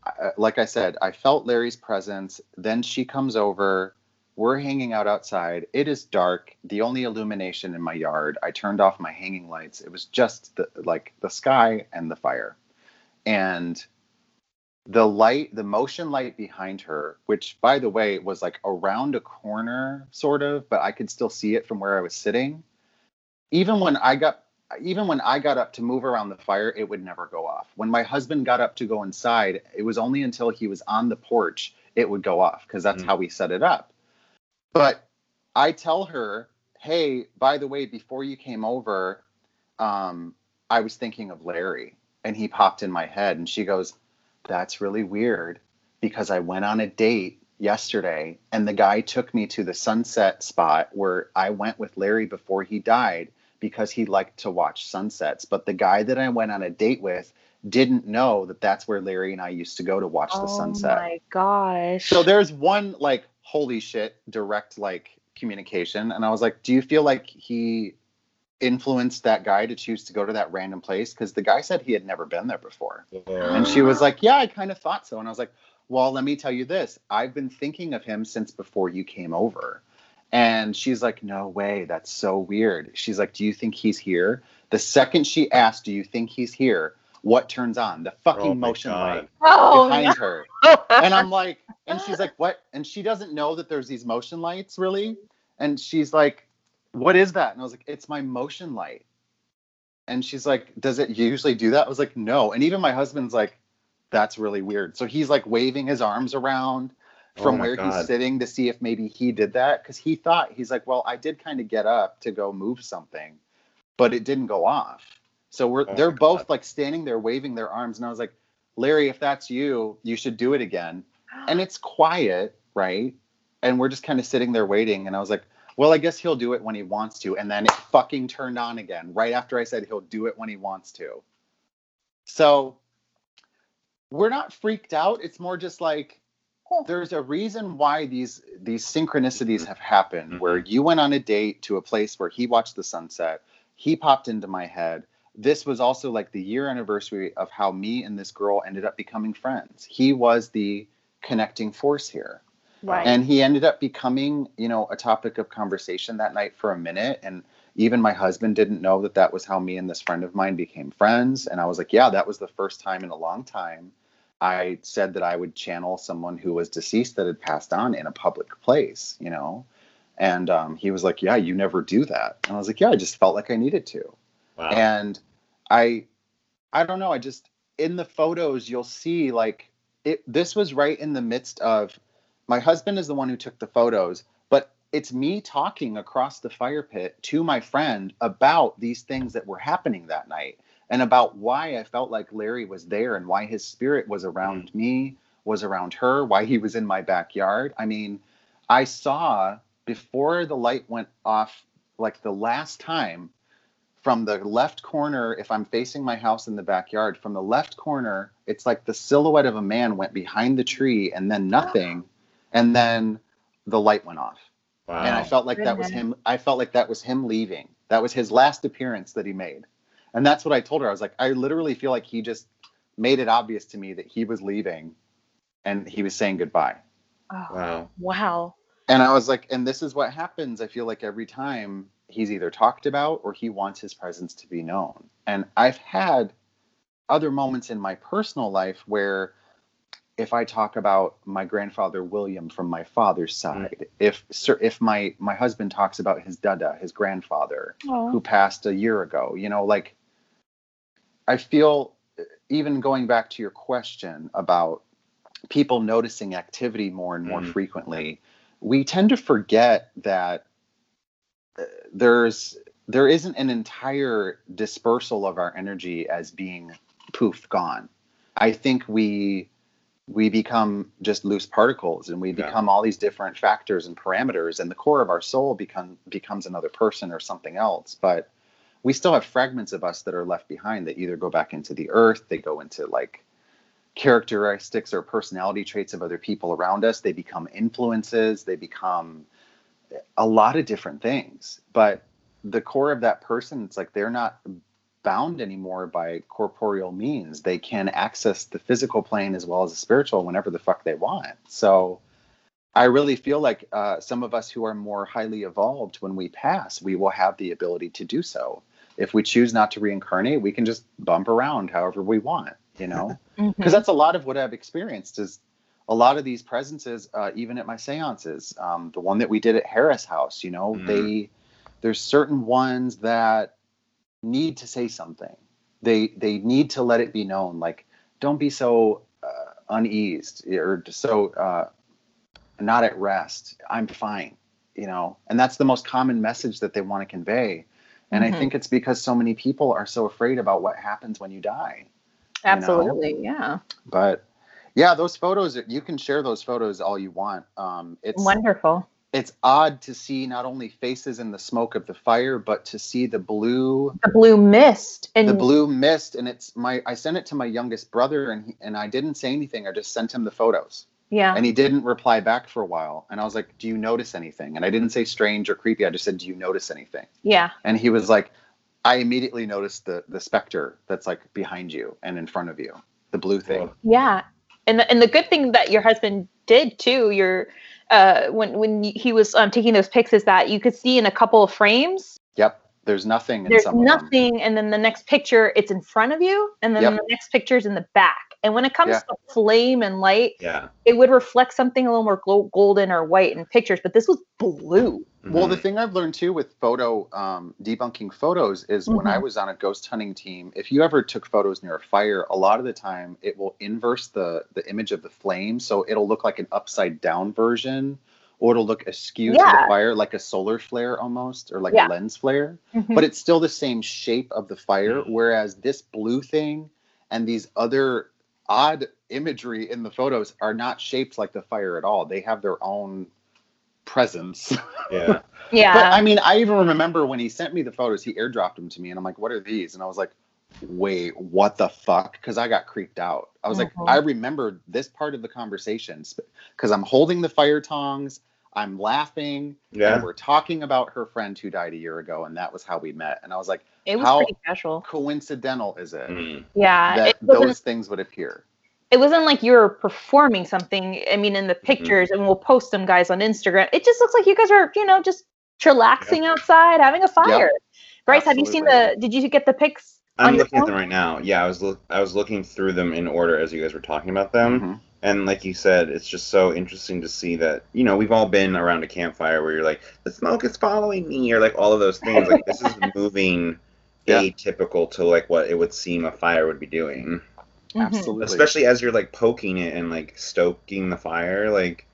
I, like I said, I felt Larry's presence. Then she comes over. We're hanging out outside. It is dark. The only illumination in my yard. I turned off my hanging lights. It was just the, like the sky and the fire, and the light, the motion light behind her, which by the way was like around a corner, sort of, but I could still see it from where I was sitting. Even when I got, even when I got up to move around the fire, it would never go off. When my husband got up to go inside, it was only until he was on the porch it would go off because that's Mm. how we set it up. But I tell her, hey, by the way, before you came over, um, I was thinking of Larry, and he popped in my head, and she goes, that's really weird because I went on a date yesterday and the guy took me to the sunset spot where I went with Larry before he died because he liked to watch sunsets. But the guy that I went on a date with didn't know that that's where Larry and I used to go to watch the oh sunset. oh my gosh. So there's one like holy shit direct like communication and I was like, "Do you feel like he influenced that guy to choose to go to that random place because the guy said he had never been there before." And she was like, Yeah, I kind of thought so. And I was like, Well, let me tell you this. I've been thinking of him since before you came over. And she's like, No way. That's so weird. She's like, Do you think he's here? The second she asked, Do you think he's here? What turns on? The fucking Oh motion God. light oh, behind her. And I'm like, and she's like, What? And she doesn't know that there's these motion lights, really. And she's like, What is that? And I was like, It's my motion light. And she's like, Does it usually do that? I was like, No. And even my husband's like, That's really weird. So he's like waving his arms around Oh from my where God. he's sitting to see if maybe he did that. Cause he thought, he's like, Well, I did kind of get up to go move something, but it didn't go off. So we're Oh they're both God. like standing there waving their arms. And I was like, Larry, if that's you, you should do it again. And it's quiet, right? And we're just kind of sitting there waiting. And I was like, well, I guess he'll do it when he wants to. And then it fucking turned on again right after I said he'll do it when he wants to. So we're not freaked out. It's more just like there's a reason why these these synchronicities have happened mm-hmm. where you went on a date to a place where he watched the sunset. He popped into my head. This was also like the year anniversary of how me and this girl ended up becoming friends. He was the connecting force here right. and he ended up becoming you know a topic of conversation that night for a minute and even my husband didn't know that that was how me and this friend of mine became friends and i was like yeah that was the first time in a long time i said that i would channel someone who was deceased that had passed on in a public place you know and um, he was like yeah you never do that and i was like yeah i just felt like i needed to Wow. and i i don't know i just in the photos you'll see like it this was right in the midst of my husband is the one who took the photos but it's me talking across the fire pit to my friend about these things that were happening that night and about why i felt like larry was there and why his spirit was around mm. me was around her why he was in my backyard. I mean i saw before the light went off like the last time from the left corner, if I'm facing my house in the backyard, from the left corner, it's like the silhouette of a man went behind the tree and then nothing. And then the light went off. wow. And I felt like that was him. I felt like that was him leaving. That was his last appearance that he made. And that's what I told her. I was like, I literally feel like he just made it obvious to me that he was leaving and he was saying goodbye. Oh, wow. wow. And I was like, and this is what happens. I feel like every time he's either talked about or he wants his presence to be known. And I've had other moments in my personal life where if I talk about my grandfather William from my father's side, if sir, if my my husband talks about his dada, his grandfather, who passed a year ago, you know, like I feel even going back to your question about people noticing activity more and more Mm. frequently we tend to forget that uh, there's there isn't an entire dispersal of our energy as being poof gone. I think we we become just loose particles and we Yeah. become all these different factors and parameters and the core of our soul become becomes another person or something else but we still have fragments of us that are left behind that either go back into the earth they go into like characteristics or personality traits of other people around us they become influences they become a lot of different things but the core of that person it's like they're not bound anymore by corporeal means. They can access the physical plane as well as the spiritual whenever the fuck they want. So i really feel like uh, some of us who are more highly evolved when we pass we will have the ability to do so. If we choose not to reincarnate we can just bump around however we want you know? Because that's a lot of what I've experienced is a lot of these presences, uh, even at my seances, um, the one that we did at Harris House, you know, Mhm. they there's certain ones that need to say something. They they need to let it be known, like don't be so uh, uneased or so uh, not at rest. I'm fine, you know, and that's the most common message that they want to convey. And Mhm. I think it's because so many people are so afraid about what happens when you die know? Absolutely. Yeah. but yeah those photos you can share those photos all you want um it's Wonderful. It's odd to see not only faces in the smoke of the fire but to see the blue The blue mist and the blue mist. And it's my i sent it to my youngest brother and he, and i didn't say anything. I just sent him the photos. Yeah. and he didn't reply back for a while. And i was like do you notice anything? And i didn't say strange or creepy. I just said do you notice anything? Yeah. and he was like i immediately noticed the the specter that's like behind you and in front of you the blue thing. Yeah, and the, and the good thing that your husband did too, your uh, when when he was um, taking those pics, is that you could see in a couple of frames Yep. There's nothing in there's some of them. nothing, and then the next picture it's in front of you, and then Yep. the next picture is in the back. And when it comes Yeah. to flame and light, Yeah. it would reflect something a little more glo- golden or white in pictures, but this was blue. Well, the Mhm. thing I've learned too with photo um, debunking photos is when I Mhm. was on a ghost hunting team, if you ever took photos near a fire, a lot of the time it will inverse the the image of the flame, so it'll look like an upside down version, or it'll look askew to the fire, like a solar flare almost, or like Yeah. a lens flare. Mhm. But it's still the same shape of the fire, whereas this blue thing and these other odd imagery in the photos are not shaped like the fire at all. They have their own presence. Yeah. yeah, But I mean, I even remember when he sent me the photos, he airdropped them to me, and I'm like, "What are these?" And I was like, "Wait, what the fuck?" Because I got creeped out. I was Mhm. like, I remembered this part of the conversation because I'm holding the fire tongs, I'm laughing, Yeah. and we're talking about her friend who died a year ago, and that was how we met. And I was like, it was how- pretty casual. coincidental is it Mm. Yeah, that it those things would appear? It wasn't like you were performing something. I mean, in the Mm-hmm. pictures, and we'll post them guys on Instagram. It just looks like you guys are, you know, just chillaxing outside, having a fire. Bryce, have you seen the? Did you get the pics I'm your looking at phone? them right now. Yeah, I was look I was looking through them in order as you guys were talking about them. Mhm. And like you said, it's just so interesting to see that, you know, we've all been around a campfire where you're like, the smoke is following me, or like all of those things. Like this is moving Yeah. atypical to like what it would seem a fire would be doing. Mhm. Absolutely. Especially as you're like poking it and like stoking the fire, like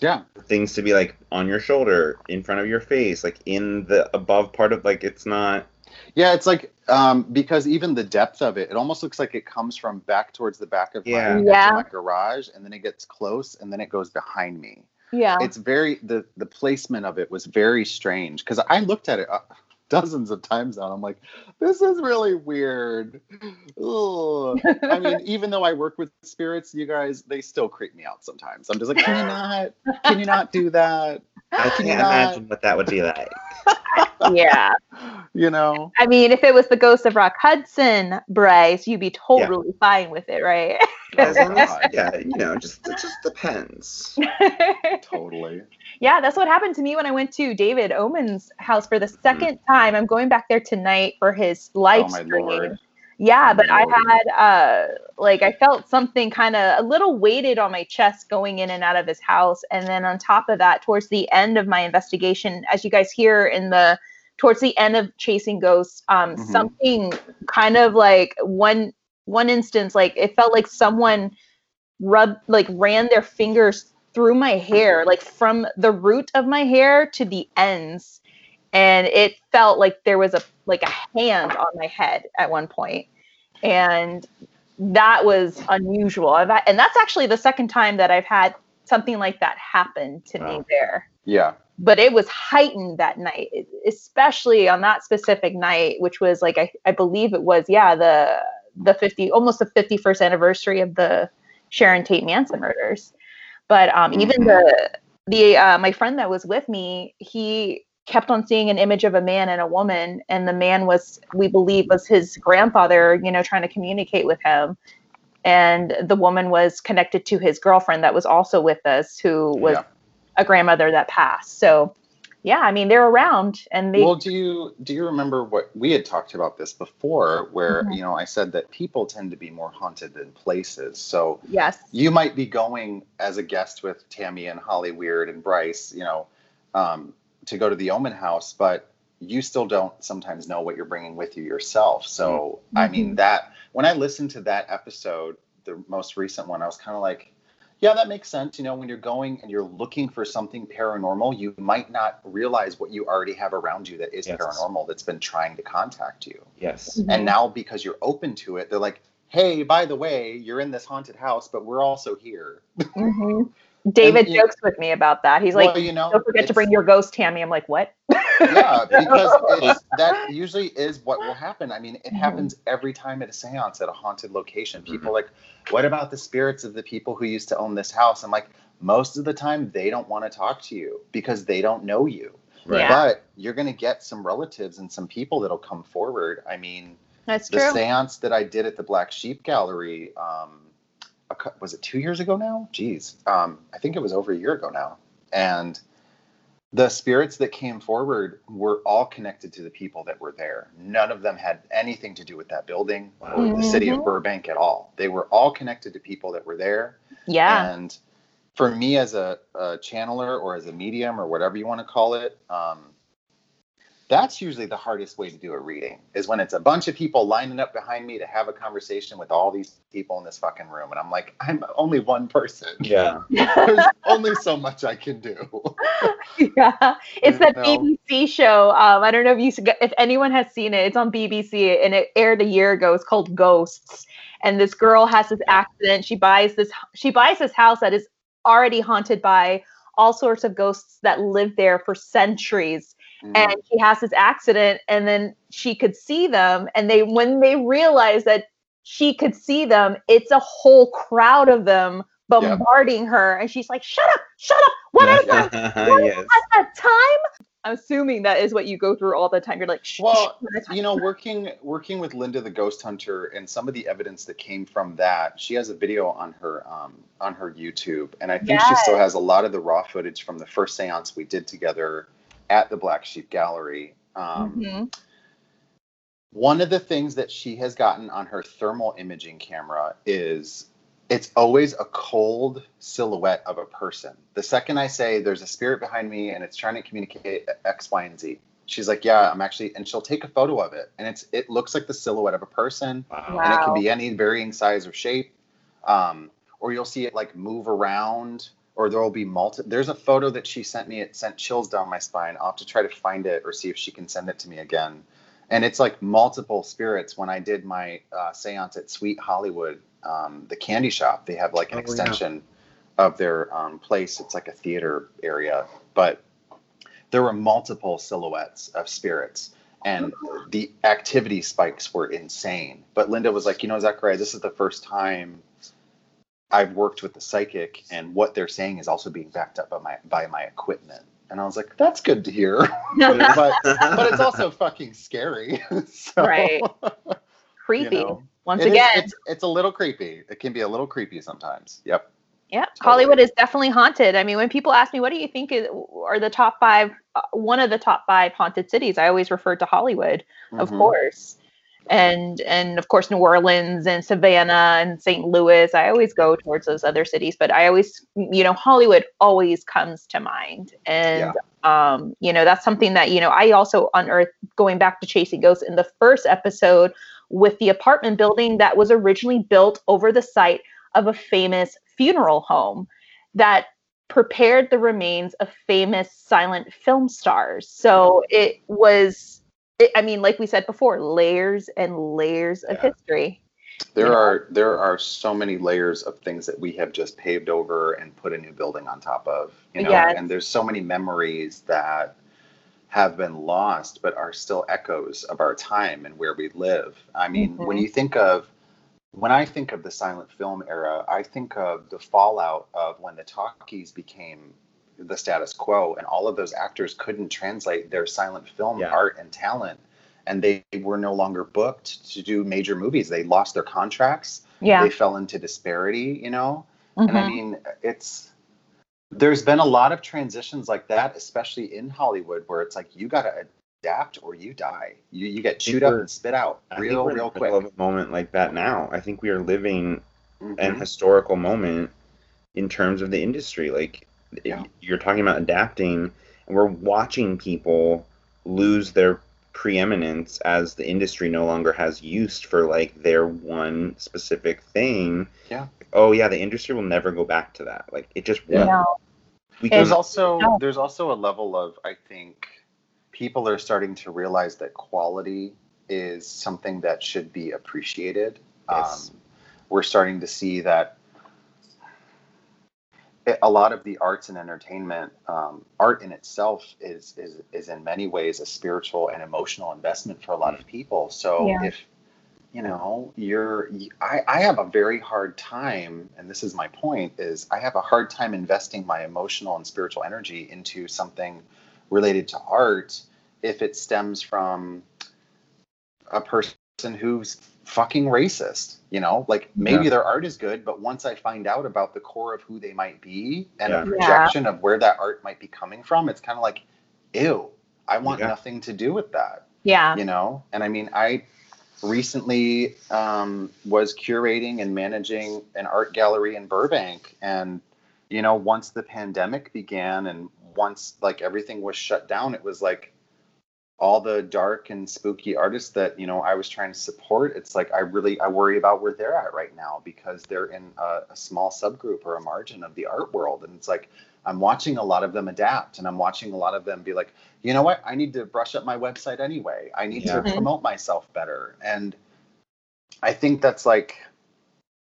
yeah. things to be like on your shoulder, in front of your face, like in the above part of like it's not Yeah, it's like um, because even the depth of it, it almost looks like it comes from back towards the back of Yeah. my, Yeah. my garage, and then it gets close, and then it goes behind me. Yeah. It's very the the placement of it was very strange because I looked at it uh, dozens of times now. I'm like, this is really weird. Ugh. I mean, even though I work with spirits, you guys, they still creep me out sometimes. I'm just like, can you not? Can you not do that? I Can can't you not? imagine what that would be like. yeah. You know? I mean, if it was the ghost of Rock Hudson, Bryce, you'd be totally fine with it, right? As as, yeah, you know, just it just depends. Totally. yeah, that's what happened to me when I went to David Omen's house for the Mm-hmm. second time. I'm going back there tonight for his live Oh stream. lord. Yeah, Oh but I had uh like I felt something kind of a little weighted on my chest going in and out of his house and then on top of that towards the end of my investigation as you guys hear in the towards the end of chasing ghosts um Mhm. something kind of like one one instance like it felt like someone rubbed like ran their fingers through my hair, like from the root of my hair to the ends. And it felt like there was a like a hand on my head at one. And that was unusual. Had, and that's actually the second time that I've had something like that happen to wow. me there. Yeah. But it was heightened that night, especially on that specific night, which was like I, I believe it was yeah the the 50 almost the 51st anniversary of the Sharon Tate Manson murders. But um, mm-hmm. even the the uh, my friend that was with me, he kept on seeing an image of a man and a woman, and the man was we believe was his grandfather, you know, trying to communicate with him. And the woman was connected to his girlfriend that was also with us, who was yeah. a grandmother that passed. So yeah, I mean they're around and they Well, do you do you remember what we had talked about this before where, mm-hmm. you know, I said that people tend to be more haunted than places. So Yes. You might be going as a guest with Tammy and Holly Weird and Bryce, you know, um, to go to the Omen house, but you still don't sometimes know what you're bringing with you yourself. So, mm-hmm. I mean mm-hmm. that when I listened to that episode, the most recent one, I was kind of like yeah, that makes sense. You know, when you're going and you're looking for something paranormal, you might not realize what you already have around you that is yes. paranormal that's been trying to contact you. Yes. Mm-hmm. And now because you're open to it, they're like, hey, by the way, you're in this haunted house, but we're also here. Mm-hmm. David and, jokes with me about that. He's like, well, you know, don't forget to bring your ghost, Tammy. I'm like, what? yeah, because that usually is what will happen. I mean, it mm-hmm. happens every time at a seance at a haunted location. People mm-hmm. like, what about the spirits of the people who used to own this house? I'm like, most of the time they don't want to talk to you because they don't know you. Right. But you're going to get some relatives and some people that'll come forward. I mean, that's the true. seance that I did at the Black Sheep Gallery. Um, was it two years ago now? Geez, um, I think it was over a year ago now. And the spirits that came forward were all connected to the people that were there. None of them had anything to do with that building or mm-hmm. the city of. Burbank at all. They were all connected to people that were there. Yeah. And for me as a, a channeler or as a medium or whatever you want to call it, um, that's usually the hardest way to do a reading is when it's a bunch of people lining up behind me to have a conversation with all these people in this fucking room and i'm like i'm only one person. Yeah. There's only so much i can do. Yeah. It's that bbc show. Um, i don't know if you if anyone has seen it it's on bbc and it aired a year ago. It's called ghosts. And this girl has this accident. She buys this she buys this house that is already haunted by all sorts of ghosts that live there for centuries Mm-hmm. And she has this accident, and then she could see them. And they, when they realize that she could see them, it's a whole crowd of them bombarding her. And she's like, shut up, shut up. What is that? What yes. at that time? I'm assuming that is what you go through all the time. You're like, Shh, well, you know, working working with Linda the Ghost Hunter and some of the evidence that came from that. She has a video on her um, on her YouTube, and I think yes. she still has a lot of the raw footage from the first séance we did together at the Black Sheep Gallery. Um, mm-hmm. One of the things that she has gotten on her thermal imaging camera is it's always a cold silhouette of a person. The second I say there's a spirit behind me and it's trying to communicate X, Y, and Z, she's like, "Yeah, I'm actually," and she'll take a photo of it, and it's it looks like the silhouette of a person, wow. and it can be any varying size or shape, um, or you'll see it like move around or there will be multi. There's a photo that she sent me. It sent chills down my spine. I'll have to try to find it or see if she can send it to me again. And it's like multiple spirits. When I did my uh, seance at Sweet Hollywood, um, the candy shop, they have like an oh, extension yeah. of their um, place. It's like a theater area, but there were multiple silhouettes of spirits and the activity spikes were insane. But Linda was like, you know, Zachariah, this is the first time I've worked with the psychic, and what they're saying is also being backed up by my by my equipment. And I was like, that's good to hear, but but it's also fucking scary. so, right. Creepy. You know, Once again, is, it's it's a little creepy. It can be a little creepy sometimes. Yep. Yeah, totally. Hollywood is definitely haunted. I mean, when people ask me, what do you think is, are the top five, uh, one of the top five haunted cities, I always refer to Hollywood, mm-hmm. of course and and of course New Orleans and Savannah and St. Louis. I always go towards those other cities, but I always you know Hollywood always comes to mind, and yeah. um, you know that's something that you know I also unearthed going back to Chasing Ghosts in the first episode with the apartment building that was originally built over the site of a famous funeral home that prepared the remains of famous silent film stars. So it was, it, I mean, like we said before, layers and layers of history. There Yeah. are there are so many layers of things that we have just paved over and put a new building on top of, you know. Yes. And there's so many memories that have been lost but are still echoes of our time and where we live. I mean, when Mhm. you think of when I think of the silent film era, I think of the fallout of when the talkies became the status quo and all of those actors couldn't translate their silent film Yeah. art and talent and they were no longer booked to do major movies. They lost their contracts. Yeah. They fell into disparity, you know? And I Mhm. mean, it's there's been a lot of transitions like that, especially in Hollywood, where it's like you got to adapt or you die. You you get chewed up and spit out I think real we're real the quick. of a moment like that now. I think we are living Mhm. an historical moment in terms of the industry. Like it- Yeah. you're talking about adapting, and we're watching people lose their preeminence as the industry no longer has use for like their one specific thing. Yeah. Oh yeah, the industry will never go back to that. Like it just won't. No. We There's also No. there's also a level of I think people are starting to realize that quality is something that should be appreciated. Yes. Um, we're starting to see that it- a lot of the arts and entertainment, um, art in itself is is is in many ways a spiritual and emotional investment for a lot of people. So Yeah. if you know you're I, I have a very hard time and this is my point is i have a hard time investing my emotional and spiritual energy into something related to art if it stems from a person who's fucking racist you know like maybe Yeah. their art is good but once i find out about the core of who they might be and Yeah. a Yeah. projection of where that art might be coming from it's kind of like ew i want Yeah. nothing to do with that Yeah. you know and i mean i recently um, was curating and managing an art gallery in burbank and you know once the pandemic began and once like everything was shut down it was like all the dark and spooky artists that you know i was trying to support it's like i really i worry about where they're at right now because they're in a, a small subgroup or a margin of the art world. And it's like i'm watching a lot of them adapt and i'm watching a lot of them be like you know what? I need to brush up my website anyway. I need Yeah. to promote myself better. And i think that's like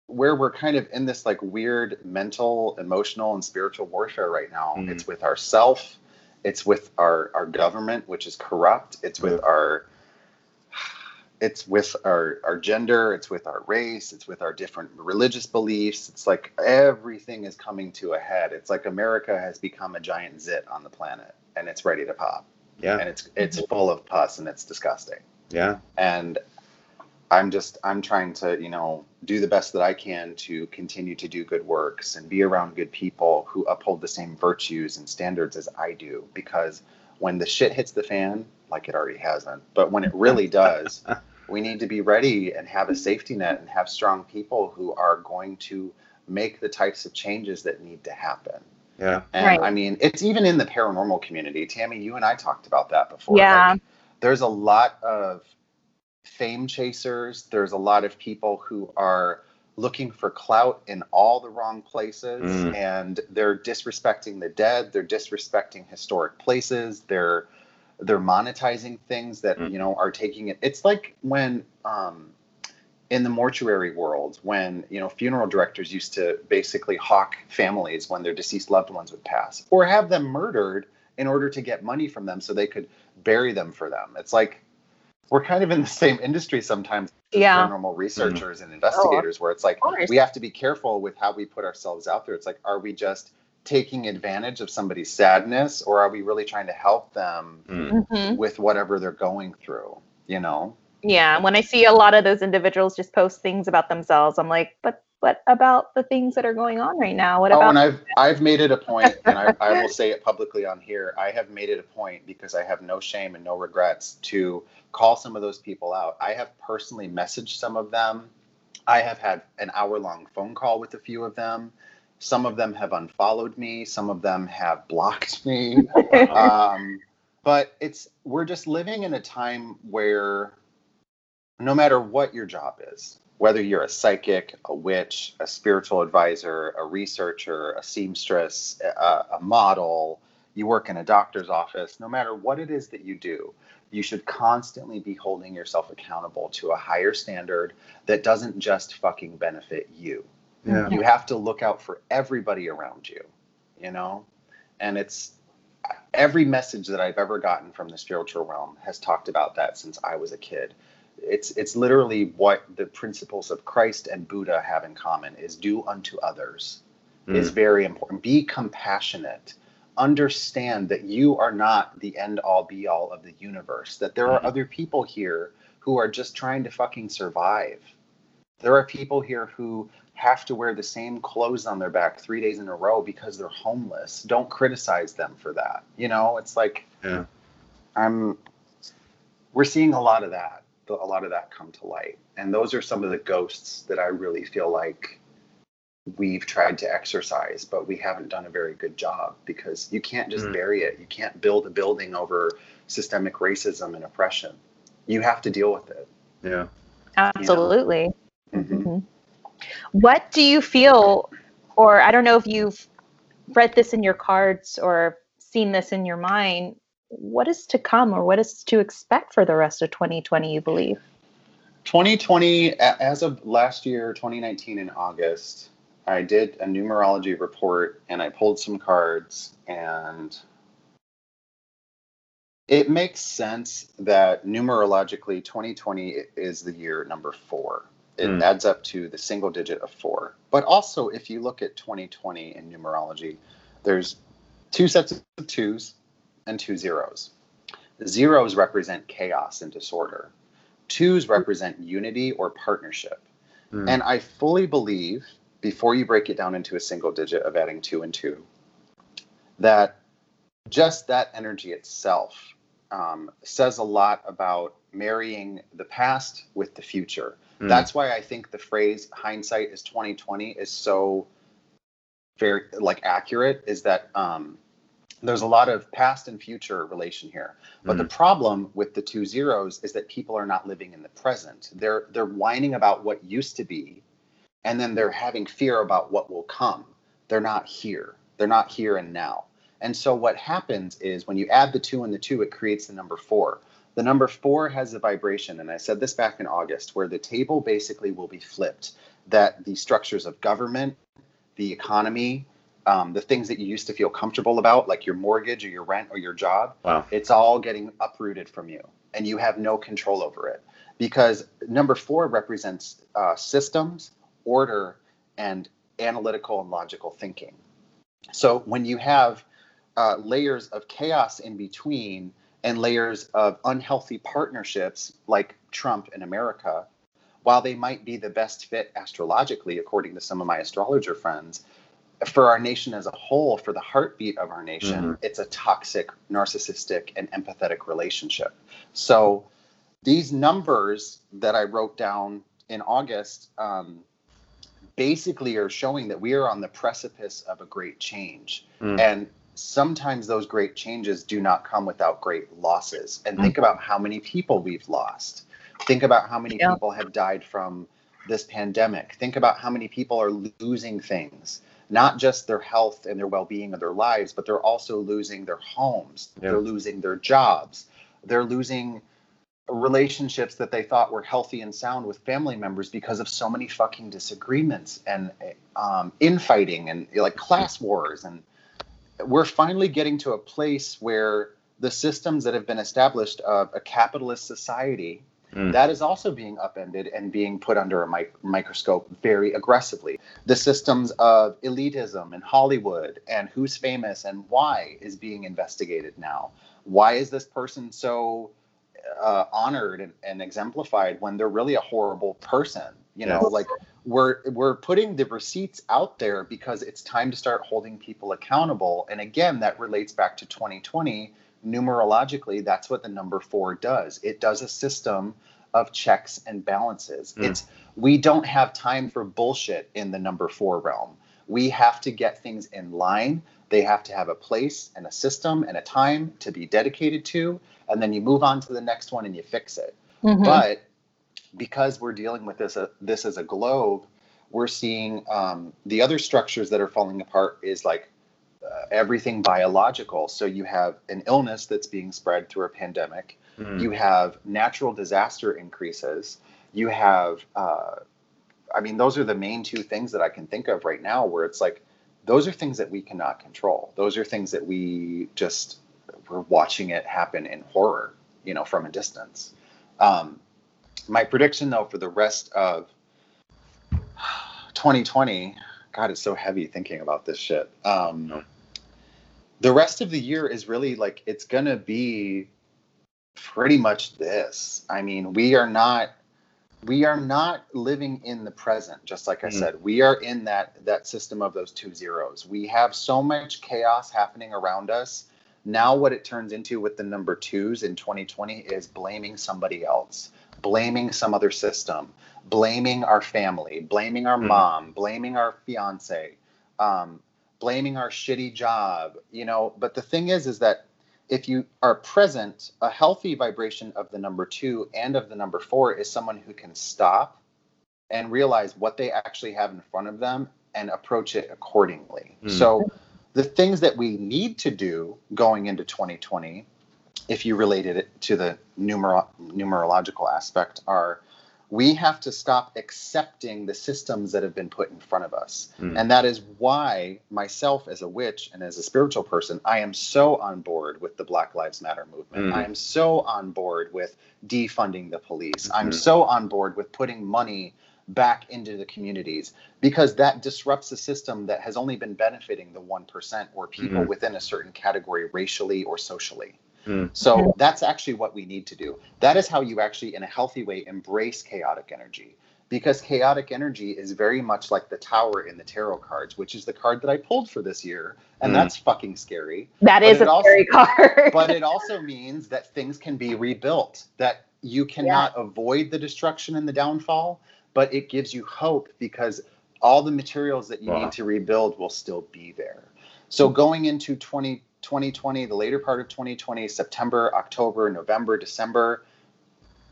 where we're kind of in this like weird mental emotional and spiritual warfare right now Mhm. it's with ourself it's with our our government which is corrupt. It's with Yeah. our it's with our our gender. It's with our race. It's with our different religious beliefs. It's like everything is coming to a head. It's like america has become a giant zit on the planet and it's ready to pop. Yeah, and it's it's mm-hmm. full of pus and it's disgusting. Yeah, and i'm just i'm trying to you know do the best that i can to continue to do good works and be around good people who uphold the same virtues and standards as i do because when the shit hits the fan like it already hasn't but when it really does we need to be ready and have a safety net and have strong people who are going to make the types of changes that need to happen yeah. and Right. I mean, it's even in the paranormal community. Tammy, you and I talked about that before. Yeah. Like, there's a lot of fame chasers. There's a lot of people who are looking for clout in all the wrong places Mm. and they're disrespecting the dead. They're disrespecting historic places. They're they're monetizing things that Mm. you know are taking it. It's like when um, in the mortuary world when you know funeral directors used to basically hawk families when their deceased loved ones would pass or have them murdered in order to get money from them so they could bury them for them it's like we're kind of in the same industry sometimes as Yeah. paranormal researchers and investigators where it's like we have to be careful with how we put ourselves out there it's like are we just taking advantage of somebody's sadness or are we really trying to help them Mm. Mhm. with whatever they're going through you know Yeah. When I see a lot of those individuals just post things about themselves, I'm like, but what about the things that are going on right now? What oh, about and I've I've made it a point, and I, I will say it publicly on here. I have made it a point because I have no shame and no regrets to call some of those people out. I have personally messaged some of them. I have had an hour long phone call with a few of them. Some of them have unfollowed me. Some of them have blocked me. um, but it's we're just living in a time where no matter what your job is whether you're a psychic, a witch, a spiritual advisor, a researcher, a seamstress, a, a model, you work in a doctor's office, no matter what it is that you do, you should constantly be holding yourself accountable to a higher standard that doesn't just fucking benefit you. Yeah. You have to look out for everybody around you, you know? And it's every message that I've ever gotten from the spiritual realm has talked about that since I was a kid. It's it's literally what the principles of Christ and Buddha have in common is do unto others Mm. is very important. Be compassionate. Understand that you are not the end all be all of the universe. That there are Mhm. other people here who are just trying to fucking survive. There are people here who have to wear the same clothes on their back three days in a row because they're homeless. Don't criticize them for that. You know, it's like Yeah. I'm we're seeing a lot of that, a lot of that come to light. And those are some of the ghosts that I really feel like we've tried to exorcise, but we haven't done a very good job because you can't just Mm. bury it. You can't build a building over systemic racism and oppression. You have to deal with it. Yeah. Absolutely. Mhm. Mhm. What do you feel, or I don't know if you've read this in your cards or seen this in your mind, what is to come or what is to expect for the rest of 2020, you believe? 2020, as of last year, 2019 in August, I did a numerology report and I pulled some cards and it makes sense that numerologically 2020 is the year number four. It Mm. adds up to the single digit of four. But also, if you look at 2020 in numerology, there's two sets of twos and two zeros. Zeros represent chaos and disorder twos represent unity or partnership. Mm. And I fully believe, before you break it down into a single digit of adding two and two, that just that energy itself um, says a lot about marrying the past with the future. Mm. That's why I think the phrase hindsight is 2020 is so very like accurate is that um, there's a lot of past and future relation here. But the mm. problem with the two zeros is that people are not living in the present. They're they're whining about what used to be, and then they're having fear about what will come. They're not here. They're not here and now. And so what happens is when you add the two and the two, it creates the number four. The number four has a vibration, and I said this back in August, where the table basically will be flipped. That the structures of government, the economy, um, the things that you used to feel comfortable about, like your mortgage or your rent or your job, Wow. it's all getting uprooted from you and you have no control over it because number four represents uh, systems order and analytical and logical thinking so when you have uh, layers of chaos in between and layers of unhealthy partnerships like trump and america while they might be the best fit astrologically according to some of my astrologer friends for our nation as a whole, for the heartbeat of our nation, Mhm. it's a toxic, narcissistic, and empathetic relationship. So these numbers that I wrote down in August um, basically are showing that we are on the precipice of a great change. Mm. And sometimes those great changes do not come without great losses. And think about how many people we've lost. Think about how many Yeah. people have died from this pandemic. Think about how many people are losing things, not just their health and their well being of their lives, but they're also losing their homes. Yeah. They're losing their jobs. They're losing relationships that they thought were healthy and sound with family members because of so many fucking disagreements and um, infighting and like class wars. And we're finally getting to a place where the systems that have been established of a capitalist society Mm. that is also being upended and being put under a mic- microscope very aggressively. The systems of elitism and Hollywood and who's famous and why is being investigated now. Why is this person so uh, honored and, and exemplified when they're really a horrible person? You know, like we're we're putting the receipts out there because it's time to start holding people accountable. And again, that relates back to 2020 numerologically, that's what the number four does. It does a system of checks and balances. Mm. It's we don't have time for bullshit in the number four realm. We have to get things in line. They have to have a place and a system and a time to be dedicated to, and then you move on to the next one and you fix it. Mhm. But because we're dealing with this uh, this as a globe, we're seeing um, the other structures that are falling apart is like everything biological. So you have an illness that's being spread through a pandemic. Mm. You have natural disaster increases. You have, uh, I mean, those are the main two things that I can think of right now where it's like, those are things that we cannot control. Those are things that we just, we're watching it happen in horror, you know, from a distance. Um, my prediction, though, for the rest of 2020, God, it's so heavy thinking about this shit. Um, No. The rest of the year is really like, it's going to be pretty much this. I mean, we are not we are not living in the present just like i Mhm. said we are in that that system of those two zeros we have so much chaos happening around us now what it turns into with the number twos in 2020 is blaming somebody else blaming some other system blaming our family blaming our Mhm. mom blaming our fiance um, blaming our shitty job you know but the thing is is that if you are present, a healthy vibration of the number two and of the number four is someone who can stop and realize what they actually have in front of them and approach it accordingly. Mm. So, the things that we need to do going into 2020, if you related it to the numero- numerological aspect, are we have to stop accepting the systems that have been put in front of us. Mm. And that is why myself as a witch and as a spiritual person, I am so on board with the Black Lives Matter movement. Mm. I am so on board with defunding the police. I'm Mhm. so on board with putting money back into the communities because that disrupts a system that has only been benefiting the 1% or people Mhm. within a certain category racially or socially. Mm. So that's actually what we need to do. That is how you actually, in a healthy way, embrace chaotic energy. Because chaotic energy is very much like the tower in the tarot cards, which is the card that I pulled for this year. And Mm. that's fucking scary. That But is it a also- scary card. But it also means that things can be rebuilt, that you cannot avoid the destruction and the downfall, but it gives you hope because all the materials that you Wow. need to rebuild will still be there. So going into 20, 2020, the later part of 2020, September, October, November, December,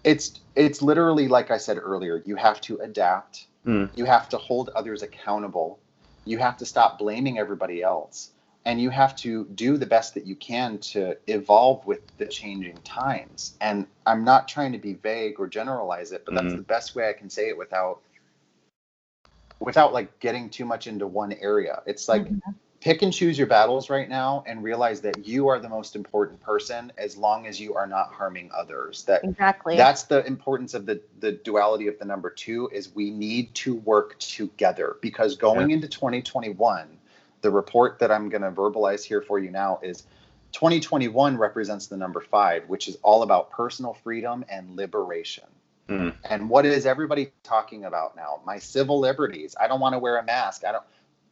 it's it's literally like I said earlier, you have to adapt. Mm. You have to hold others accountable. You have to stop blaming everybody else. And you have to do the best that you can to evolve with the changing times. And I'm not trying to be vague or generalize it, but that's Mhm. the best way I can say it without without like getting too much into one area. It's like pick and choose your battles right now and realize that you are the most important person as long as you are not harming others. That exactly. that's the importance of the the duality of the number two is we need to work together because going into 2021 the report that i'm going to verbalize here for you now is 2021 represents the number five which is all about personal freedom and liberation Mm. and what is everybody talking about now my civil liberties i don't want to wear a mask i don't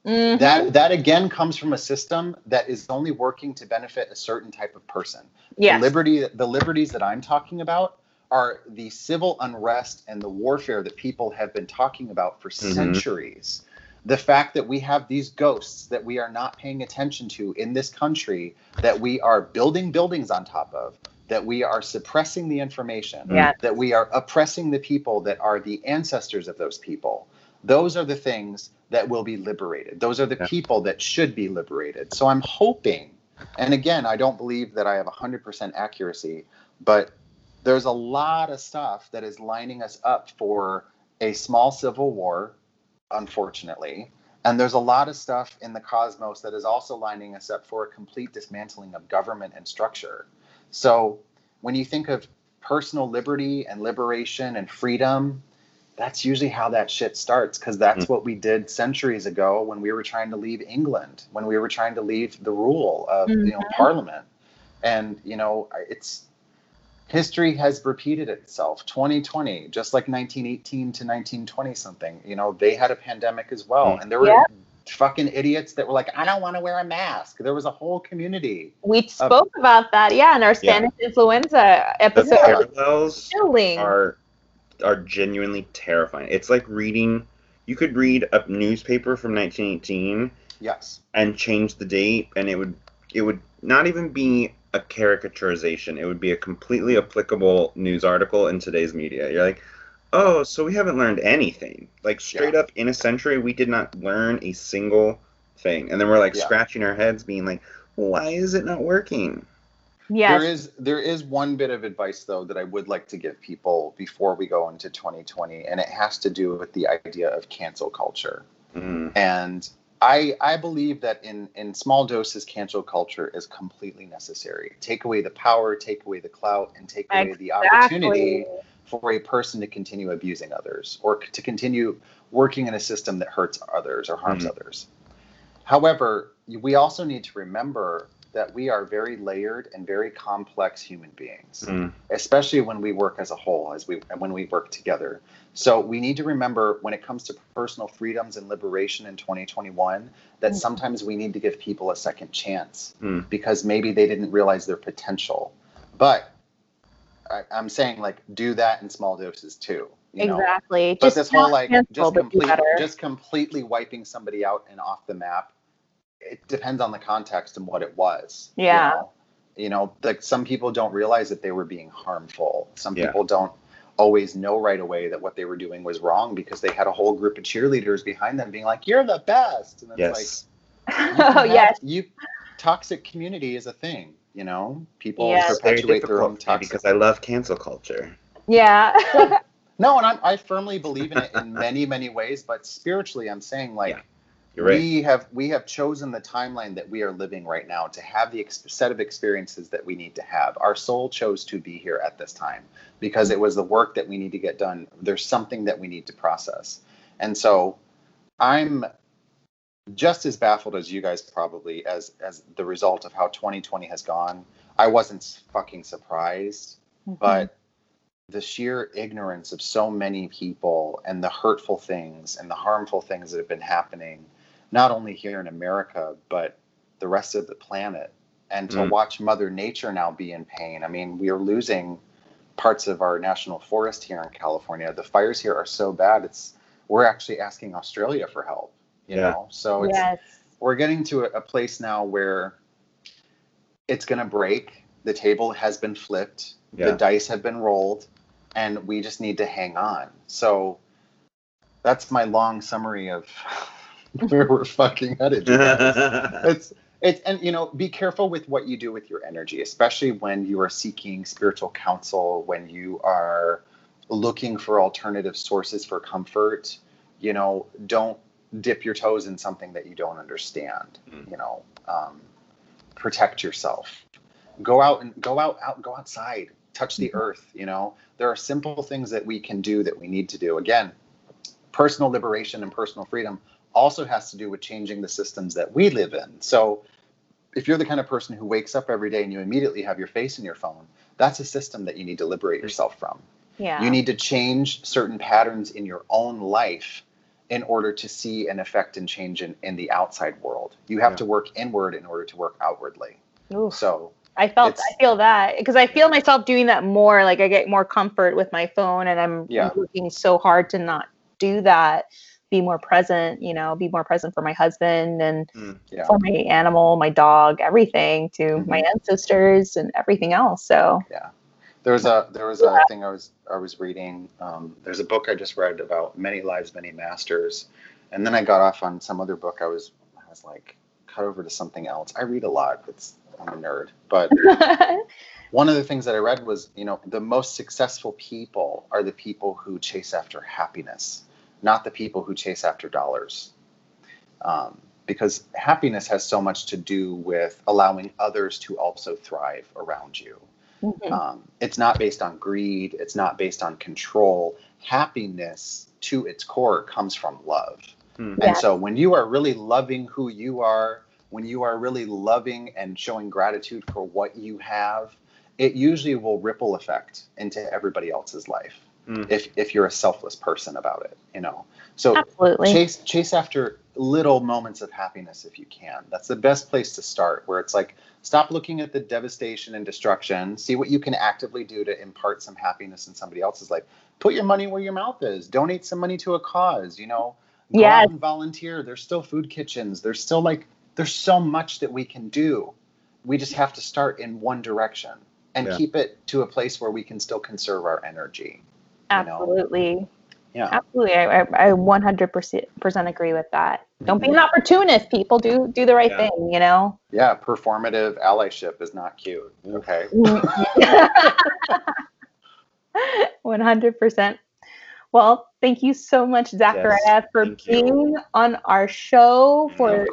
Mhm. that that again comes from a system that is only working to benefit a certain type of person yes. the liberty the liberties that i'm talking about are the civil unrest and the warfare that people have been talking about for Mhm. centuries the fact that we have these ghosts that we are not paying attention to in this country that we are building buildings on top of that we are suppressing the information Yeah. that we are oppressing the people that are the ancestors of those people those are the things that will be liberated. Those are the Yeah. people that should be liberated. So i'm hoping and again i don't believe that i have 100% accuracy but there's a lot of stuff that is lining us up for a small civil war unfortunately. And there's a lot of stuff in the cosmos that is also lining us up for a complete dismantling of government and structure. So when you think of personal liberty and liberation and freedom that's usually how that shit starts because that's Mm. what we did centuries ago when we were trying to leave England, when we were trying to leave the rule of you know Parliament, and you know it's history has repeated itself. 2020, just like 1918 to 1920 something, you know they had a pandemic as well, Mm. and there were Yeah. fucking idiots that were like, I don't want to wear a mask. There was a whole community. we spoke about that, yeah, in our Spanish influenza The episode. parallels are are genuinely terrifying. It's like reading. You could read a newspaper from 1918 Yes. and change the date, and it would it would not even be a caricaturization. It would be a completely applicable news article in today's media. You're like, oh, so we haven't learned anything. Like straight up in a century, we did not learn a single thing, and then we're like Yeah. scratching our heads, being like, why is it not working? Yes. There is there is one bit of advice though that I would like to give people before we go into 2020, and it has to do with the idea of cancel culture. Mm, And I I believe that in in small doses, cancel culture is completely necessary. Take away the power, take away the clout, and take away the opportunity for a person to continue abusing others or to continue working in a system that hurts others or harms Mhm. others. However, we also need to remember that we are very layered and very complex human beings mm, especially when we work as a whole as we when we work together so we need to remember when it comes to personal freedoms and liberation in 2021 that Mhm. sometimes we need to give people a second chance Mm. because maybe they didn't realize their potential but I, i'm saying like do that in small doses too you know? exactly. but Just this whole like just but do complete, just completely wiping somebody out and off the map it depends on the context and what it was you Yeah. know? you know like some people don't realize that they were being harmful some Yeah. people don't always know right away that what they were doing was wrong because they had a whole group of cheerleaders behind them being like you're the best and it's yes. like oh have- yes. you toxic community is a thing you know people Yes. Perpetuate their own difficult toxic because I love cancel culture. Yeah. no and I'm, i firmly believe in it in many many ways but spiritually i'm saying like Yeah. You're right. we have we have chosen the timeline that we are living right now to have the ex- set of experiences that we need to have. Our soul chose to be here at this time because it was the work that we need to get done. There's something that we need to process. And so i'm just as baffled as you guys probably as as the result of how 2020 has gone. I wasn't fucking surprised mm-hmm. but the sheer ignorance of so many people and the hurtful things and the harmful things that have been happening not only here in america but the rest of the planet and to Mm. watch mother nature now be in pain i mean we are losing parts of our national forest here in california the fires here are so bad it's we're actually asking australia for help you Yeah. know so it's yes. we're getting to a, a place now where it's going to break. The table has been flipped. Yeah. The dice have been rolled, and we just need to hang on. So that's my long summary of where we're fucking headed. it's it's and you know be careful with what you do with your energy, especially when you are seeking spiritual counsel, when you are looking for alternative sources for comfort. You know, don't dip your toes in something that you don't understand. Mm. You know, um, protect yourself. Go out and go out, out, go outside. Touch the earth. You know, there are simple things that we can do that we need to do. Again, personal liberation and personal freedom also has to do with changing the systems that we live in. So, if you're the kind of person who wakes up every day and you immediately have your face in your phone, that's a system that you need to liberate yourself from. Yeah. You need to change certain patterns in your own life in order to see an effect and change in, in the outside world. You have Yeah. to work inward in order to work outwardly. Oof. So, I felt I feel that because I feel myself doing that more. Like I get more comfort with my phone, and I'm Yeah. working so hard to not do that. Be more present, you know, be more present for my husband and yeah. for my animal, my dog, everything to my ancestors and everything else. So yeah, There was a there was a thing I was I was reading. Um, there's a book I just read about many lives, many masters, and then I got off on some other book. I was I was like cut over to something else. I read a lot. It's I'm a nerd, but one of the things that I read was you know the most successful people are the people who chase after happiness, not the people who chase after dollars. Um, because happiness has so much to do with allowing others to also thrive around you. Mhm. Um, it's not based on greed. It's not based on control. Happiness, to its core, comes from love. Hmm. And Yes. so, when you are really loving who you are, when you are really loving and showing gratitude for what you have, it usually will ripple effect into everybody else's life. Hmm. If if you're a selfless person about it, you know. So absolutely. chase chase after little moments of happiness if you can that's the best place to start where it's like stop looking at the devastation and destruction see what you can actively do to impart some happiness in somebody else's life put your money where your mouth is donate some money to a cause you know go Yes. out and volunteer there's still food kitchens there's still like there's so much that we can do we just have to start in one direction and Yeah. keep it to a place where we can still conserve our energy Absolutely. Know? Yeah. Absolutely. I, I, 100% agree with that. Don't be an opportunist, people. Do do the right yeah. thing, you know? Yeah, performative allyship is not cute. Okay. 100%. Well, thank you so much, Zachariah, yes, for being you. on our show, mm, for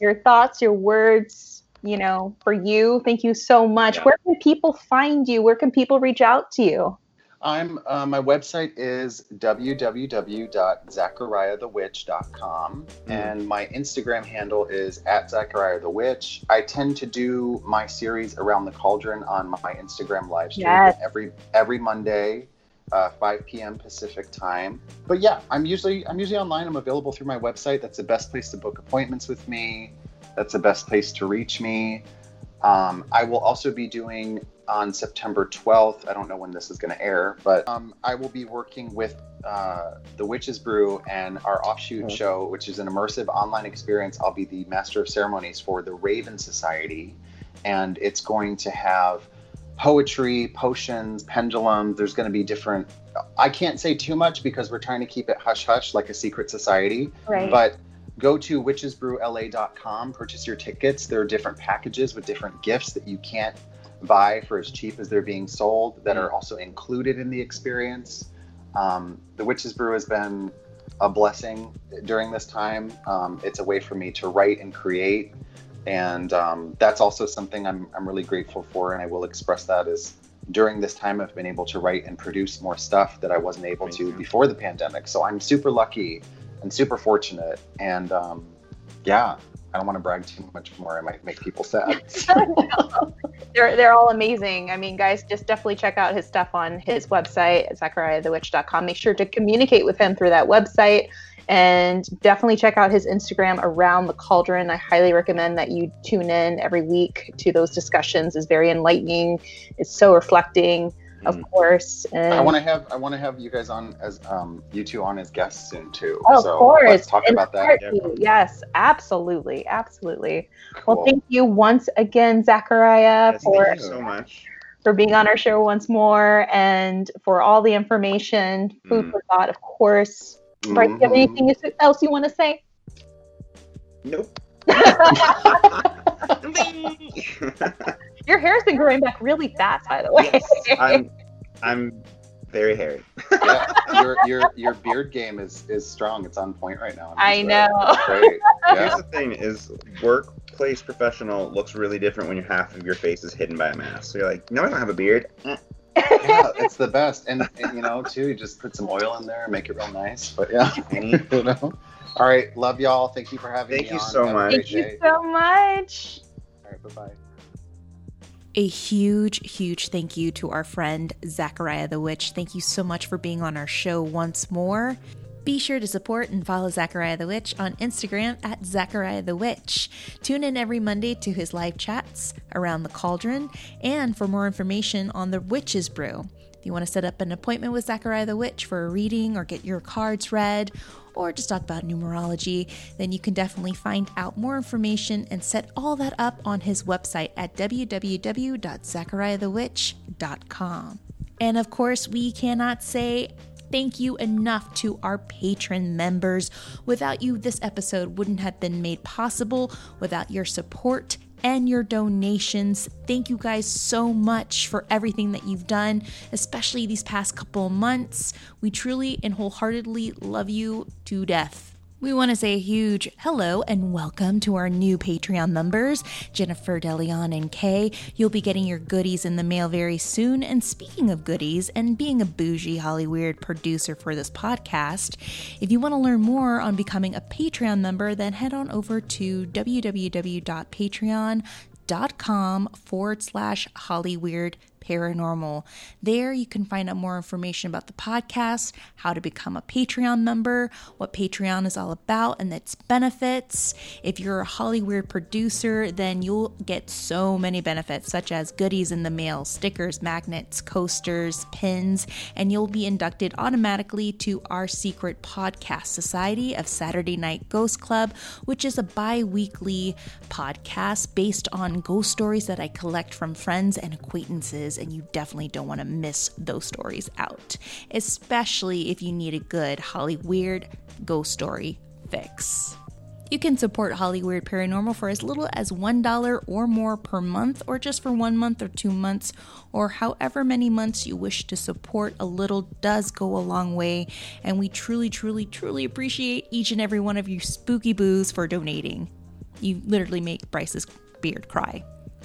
your thoughts, your words, you know, for you. Thank you so much. Yeah. Where can people find you? Where can people reach out to you? I'm uh, my website is www.zachariahthewitch.com mm. and my Instagram handle is at Zachariah the Witch. I tend to do my series around the cauldron on my Instagram live stream yes. every every Monday uh, 5 p.m. Pacific time. But yeah, I'm usually I'm usually online. I'm available through my website. That's the best place to book appointments with me. That's the best place to reach me. Um, I will also be doing on September 12th. I don't know when this is going to air, but um, I will be working with uh, the Witches Brew and our offshoot mm-hmm. show, which is an immersive online experience. I'll be the master of ceremonies for the Raven Society, and it's going to have poetry, potions, pendulums. There's going to be different. I can't say too much because we're trying to keep it hush hush, like a secret society. Right. But go to witchesbrewla.com, purchase your tickets. There are different packages with different gifts that you can't buy for as cheap as they're being sold that are also included in the experience. Um, the Witches Brew has been a blessing during this time. Um, it's a way for me to write and create. And um, that's also something I'm, I'm really grateful for. And i will express that as during this time i've been able to write and produce more stuff that i wasn't able to before the pandemic. So i'm super lucky and super fortunate. And um, yeah i don't want to brag too much more i might make people sad they're, they're all amazing i mean guys just definitely check out his stuff on his website zachariahthewitch.com make sure to communicate with him through that website and definitely check out his Instagram around the cauldron. I highly recommend that you tune in every week to those discussions. It's very enlightening. It's so reflecting, of mm. course. And I want to have I want to have you guys on as um, you two on as guests soon too. Oh, so of course, let's talk In about that. Yes, absolutely, absolutely. Cool. Well, thank you once again, Zachariah, yes, for thank you so much for being on our show once more and for all the information, food mm. for thought, of course. Right? Do you have anything mm-hmm. else you want to say? Nope. Your hair's been growing back really fast, by the way. Yes, I'm, I'm very hairy. yeah, your, your your beard game is is strong. It's on point right now. I know. Great. Yeah. Here's the thing: is workplace professional looks really different when half of your face is hidden by a mask. So you're like, no, I don't have a beard. Eh yeah, it's the best. And, and, you know, too, you just put some oil in there, and make it real nice. But yeah, you know. All right, love y'all. Thank you for having Thank me. Thank you so much. Thank you so much. All right, bye bye. A huge, huge thank you to our friend Zachariah the Witch. Thank you so much for being on our show once more. Be sure to support and follow Zachariah the Witch on Instagram at Zachariah the Witch. Tune in every Monday to his live chats around the cauldron and for more information on the Witch's Brew. If you want to set up an appointment with Zachariah the Witch for a reading or get your cards read or just talk about numerology, then you can definitely find out more information and set all that up on his website at www.zachariahthewitch.com. And of course, we cannot say thank you enough to our patron members. Without you, this episode wouldn't have been made possible without your support and your donations. Thank you guys so much for everything that you've done, especially these past couple months. We truly and wholeheartedly love you to death. We want to say a huge hello and welcome to our new Patreon members, Jennifer DeLeon and Kay. You'll be getting your goodies in the mail very soon. And speaking of goodies, and being a bougie Hollyweird producer for this podcast, if you want to learn more on becoming a Patreon member, then head on over to www.patreon.com forward slash Hollyweird Paranormal. There you can find out more information about the podcast, how to become a Patreon member, what Patreon is all about and its benefits. If you're a Hollyweird producer, then you'll get so many benefits, such as goodies in the mail, stickers, magnets, coasters, pins, and you'll be inducted automatically to our secret podcast society of Saturday Night Ghost Club, which is a bi weekly podcast based on ghost stories that I collect from friends and acquaintances and you definitely don't want to miss those stories out, especially if you need a good Holly Weird ghost story fix. You can support Holly Weird Paranormal for as little as $1 or more per month, or just for one month or two months, or however many months you wish to support. A little does go a long way, and we truly, truly, truly appreciate each and every one of you spooky boos for donating. You literally make Bryce's beard cry.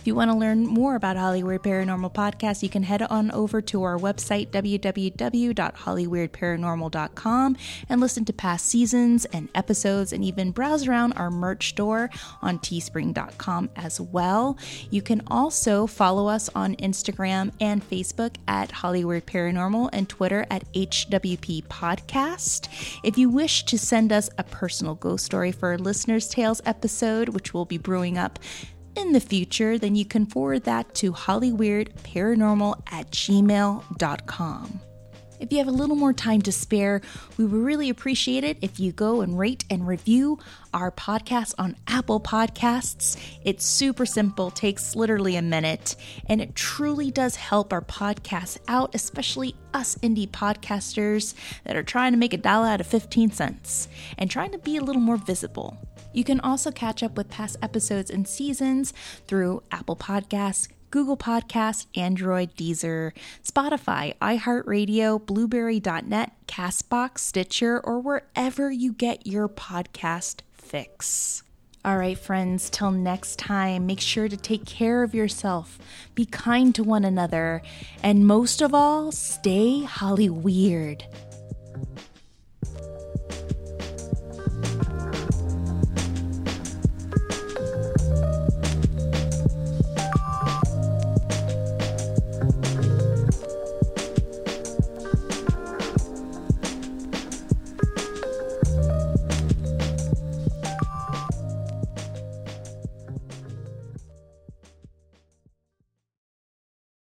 If you want to learn more about Holly Weird Paranormal Podcast, you can head on over to our website, www.hollyweirdparanormal.com, and listen to past seasons and episodes, and even browse around our merch store on teespring.com as well. You can also follow us on Instagram and Facebook at Hollyweird Paranormal and Twitter at HWP Podcast. If you wish to send us a personal ghost story for a Listener's Tales episode, which we'll be brewing up in the future, then you can forward that to hollyweirdparanormal at gmail.com. If you have a little more time to spare, we would really appreciate it if you go and rate and review our podcast on Apple Podcasts. It's super simple, takes literally a minute, and it truly does help our podcast out, especially us indie podcasters that are trying to make a dollar out of 15 cents and trying to be a little more visible. You can also catch up with past episodes and seasons through Apple Podcasts, Google Podcasts, Android, Deezer, Spotify, iHeartRadio, Blueberry.net, Castbox, Stitcher, or wherever you get your podcast fix. All right, friends, till next time, make sure to take care of yourself, be kind to one another, and most of all, stay Holly Weird.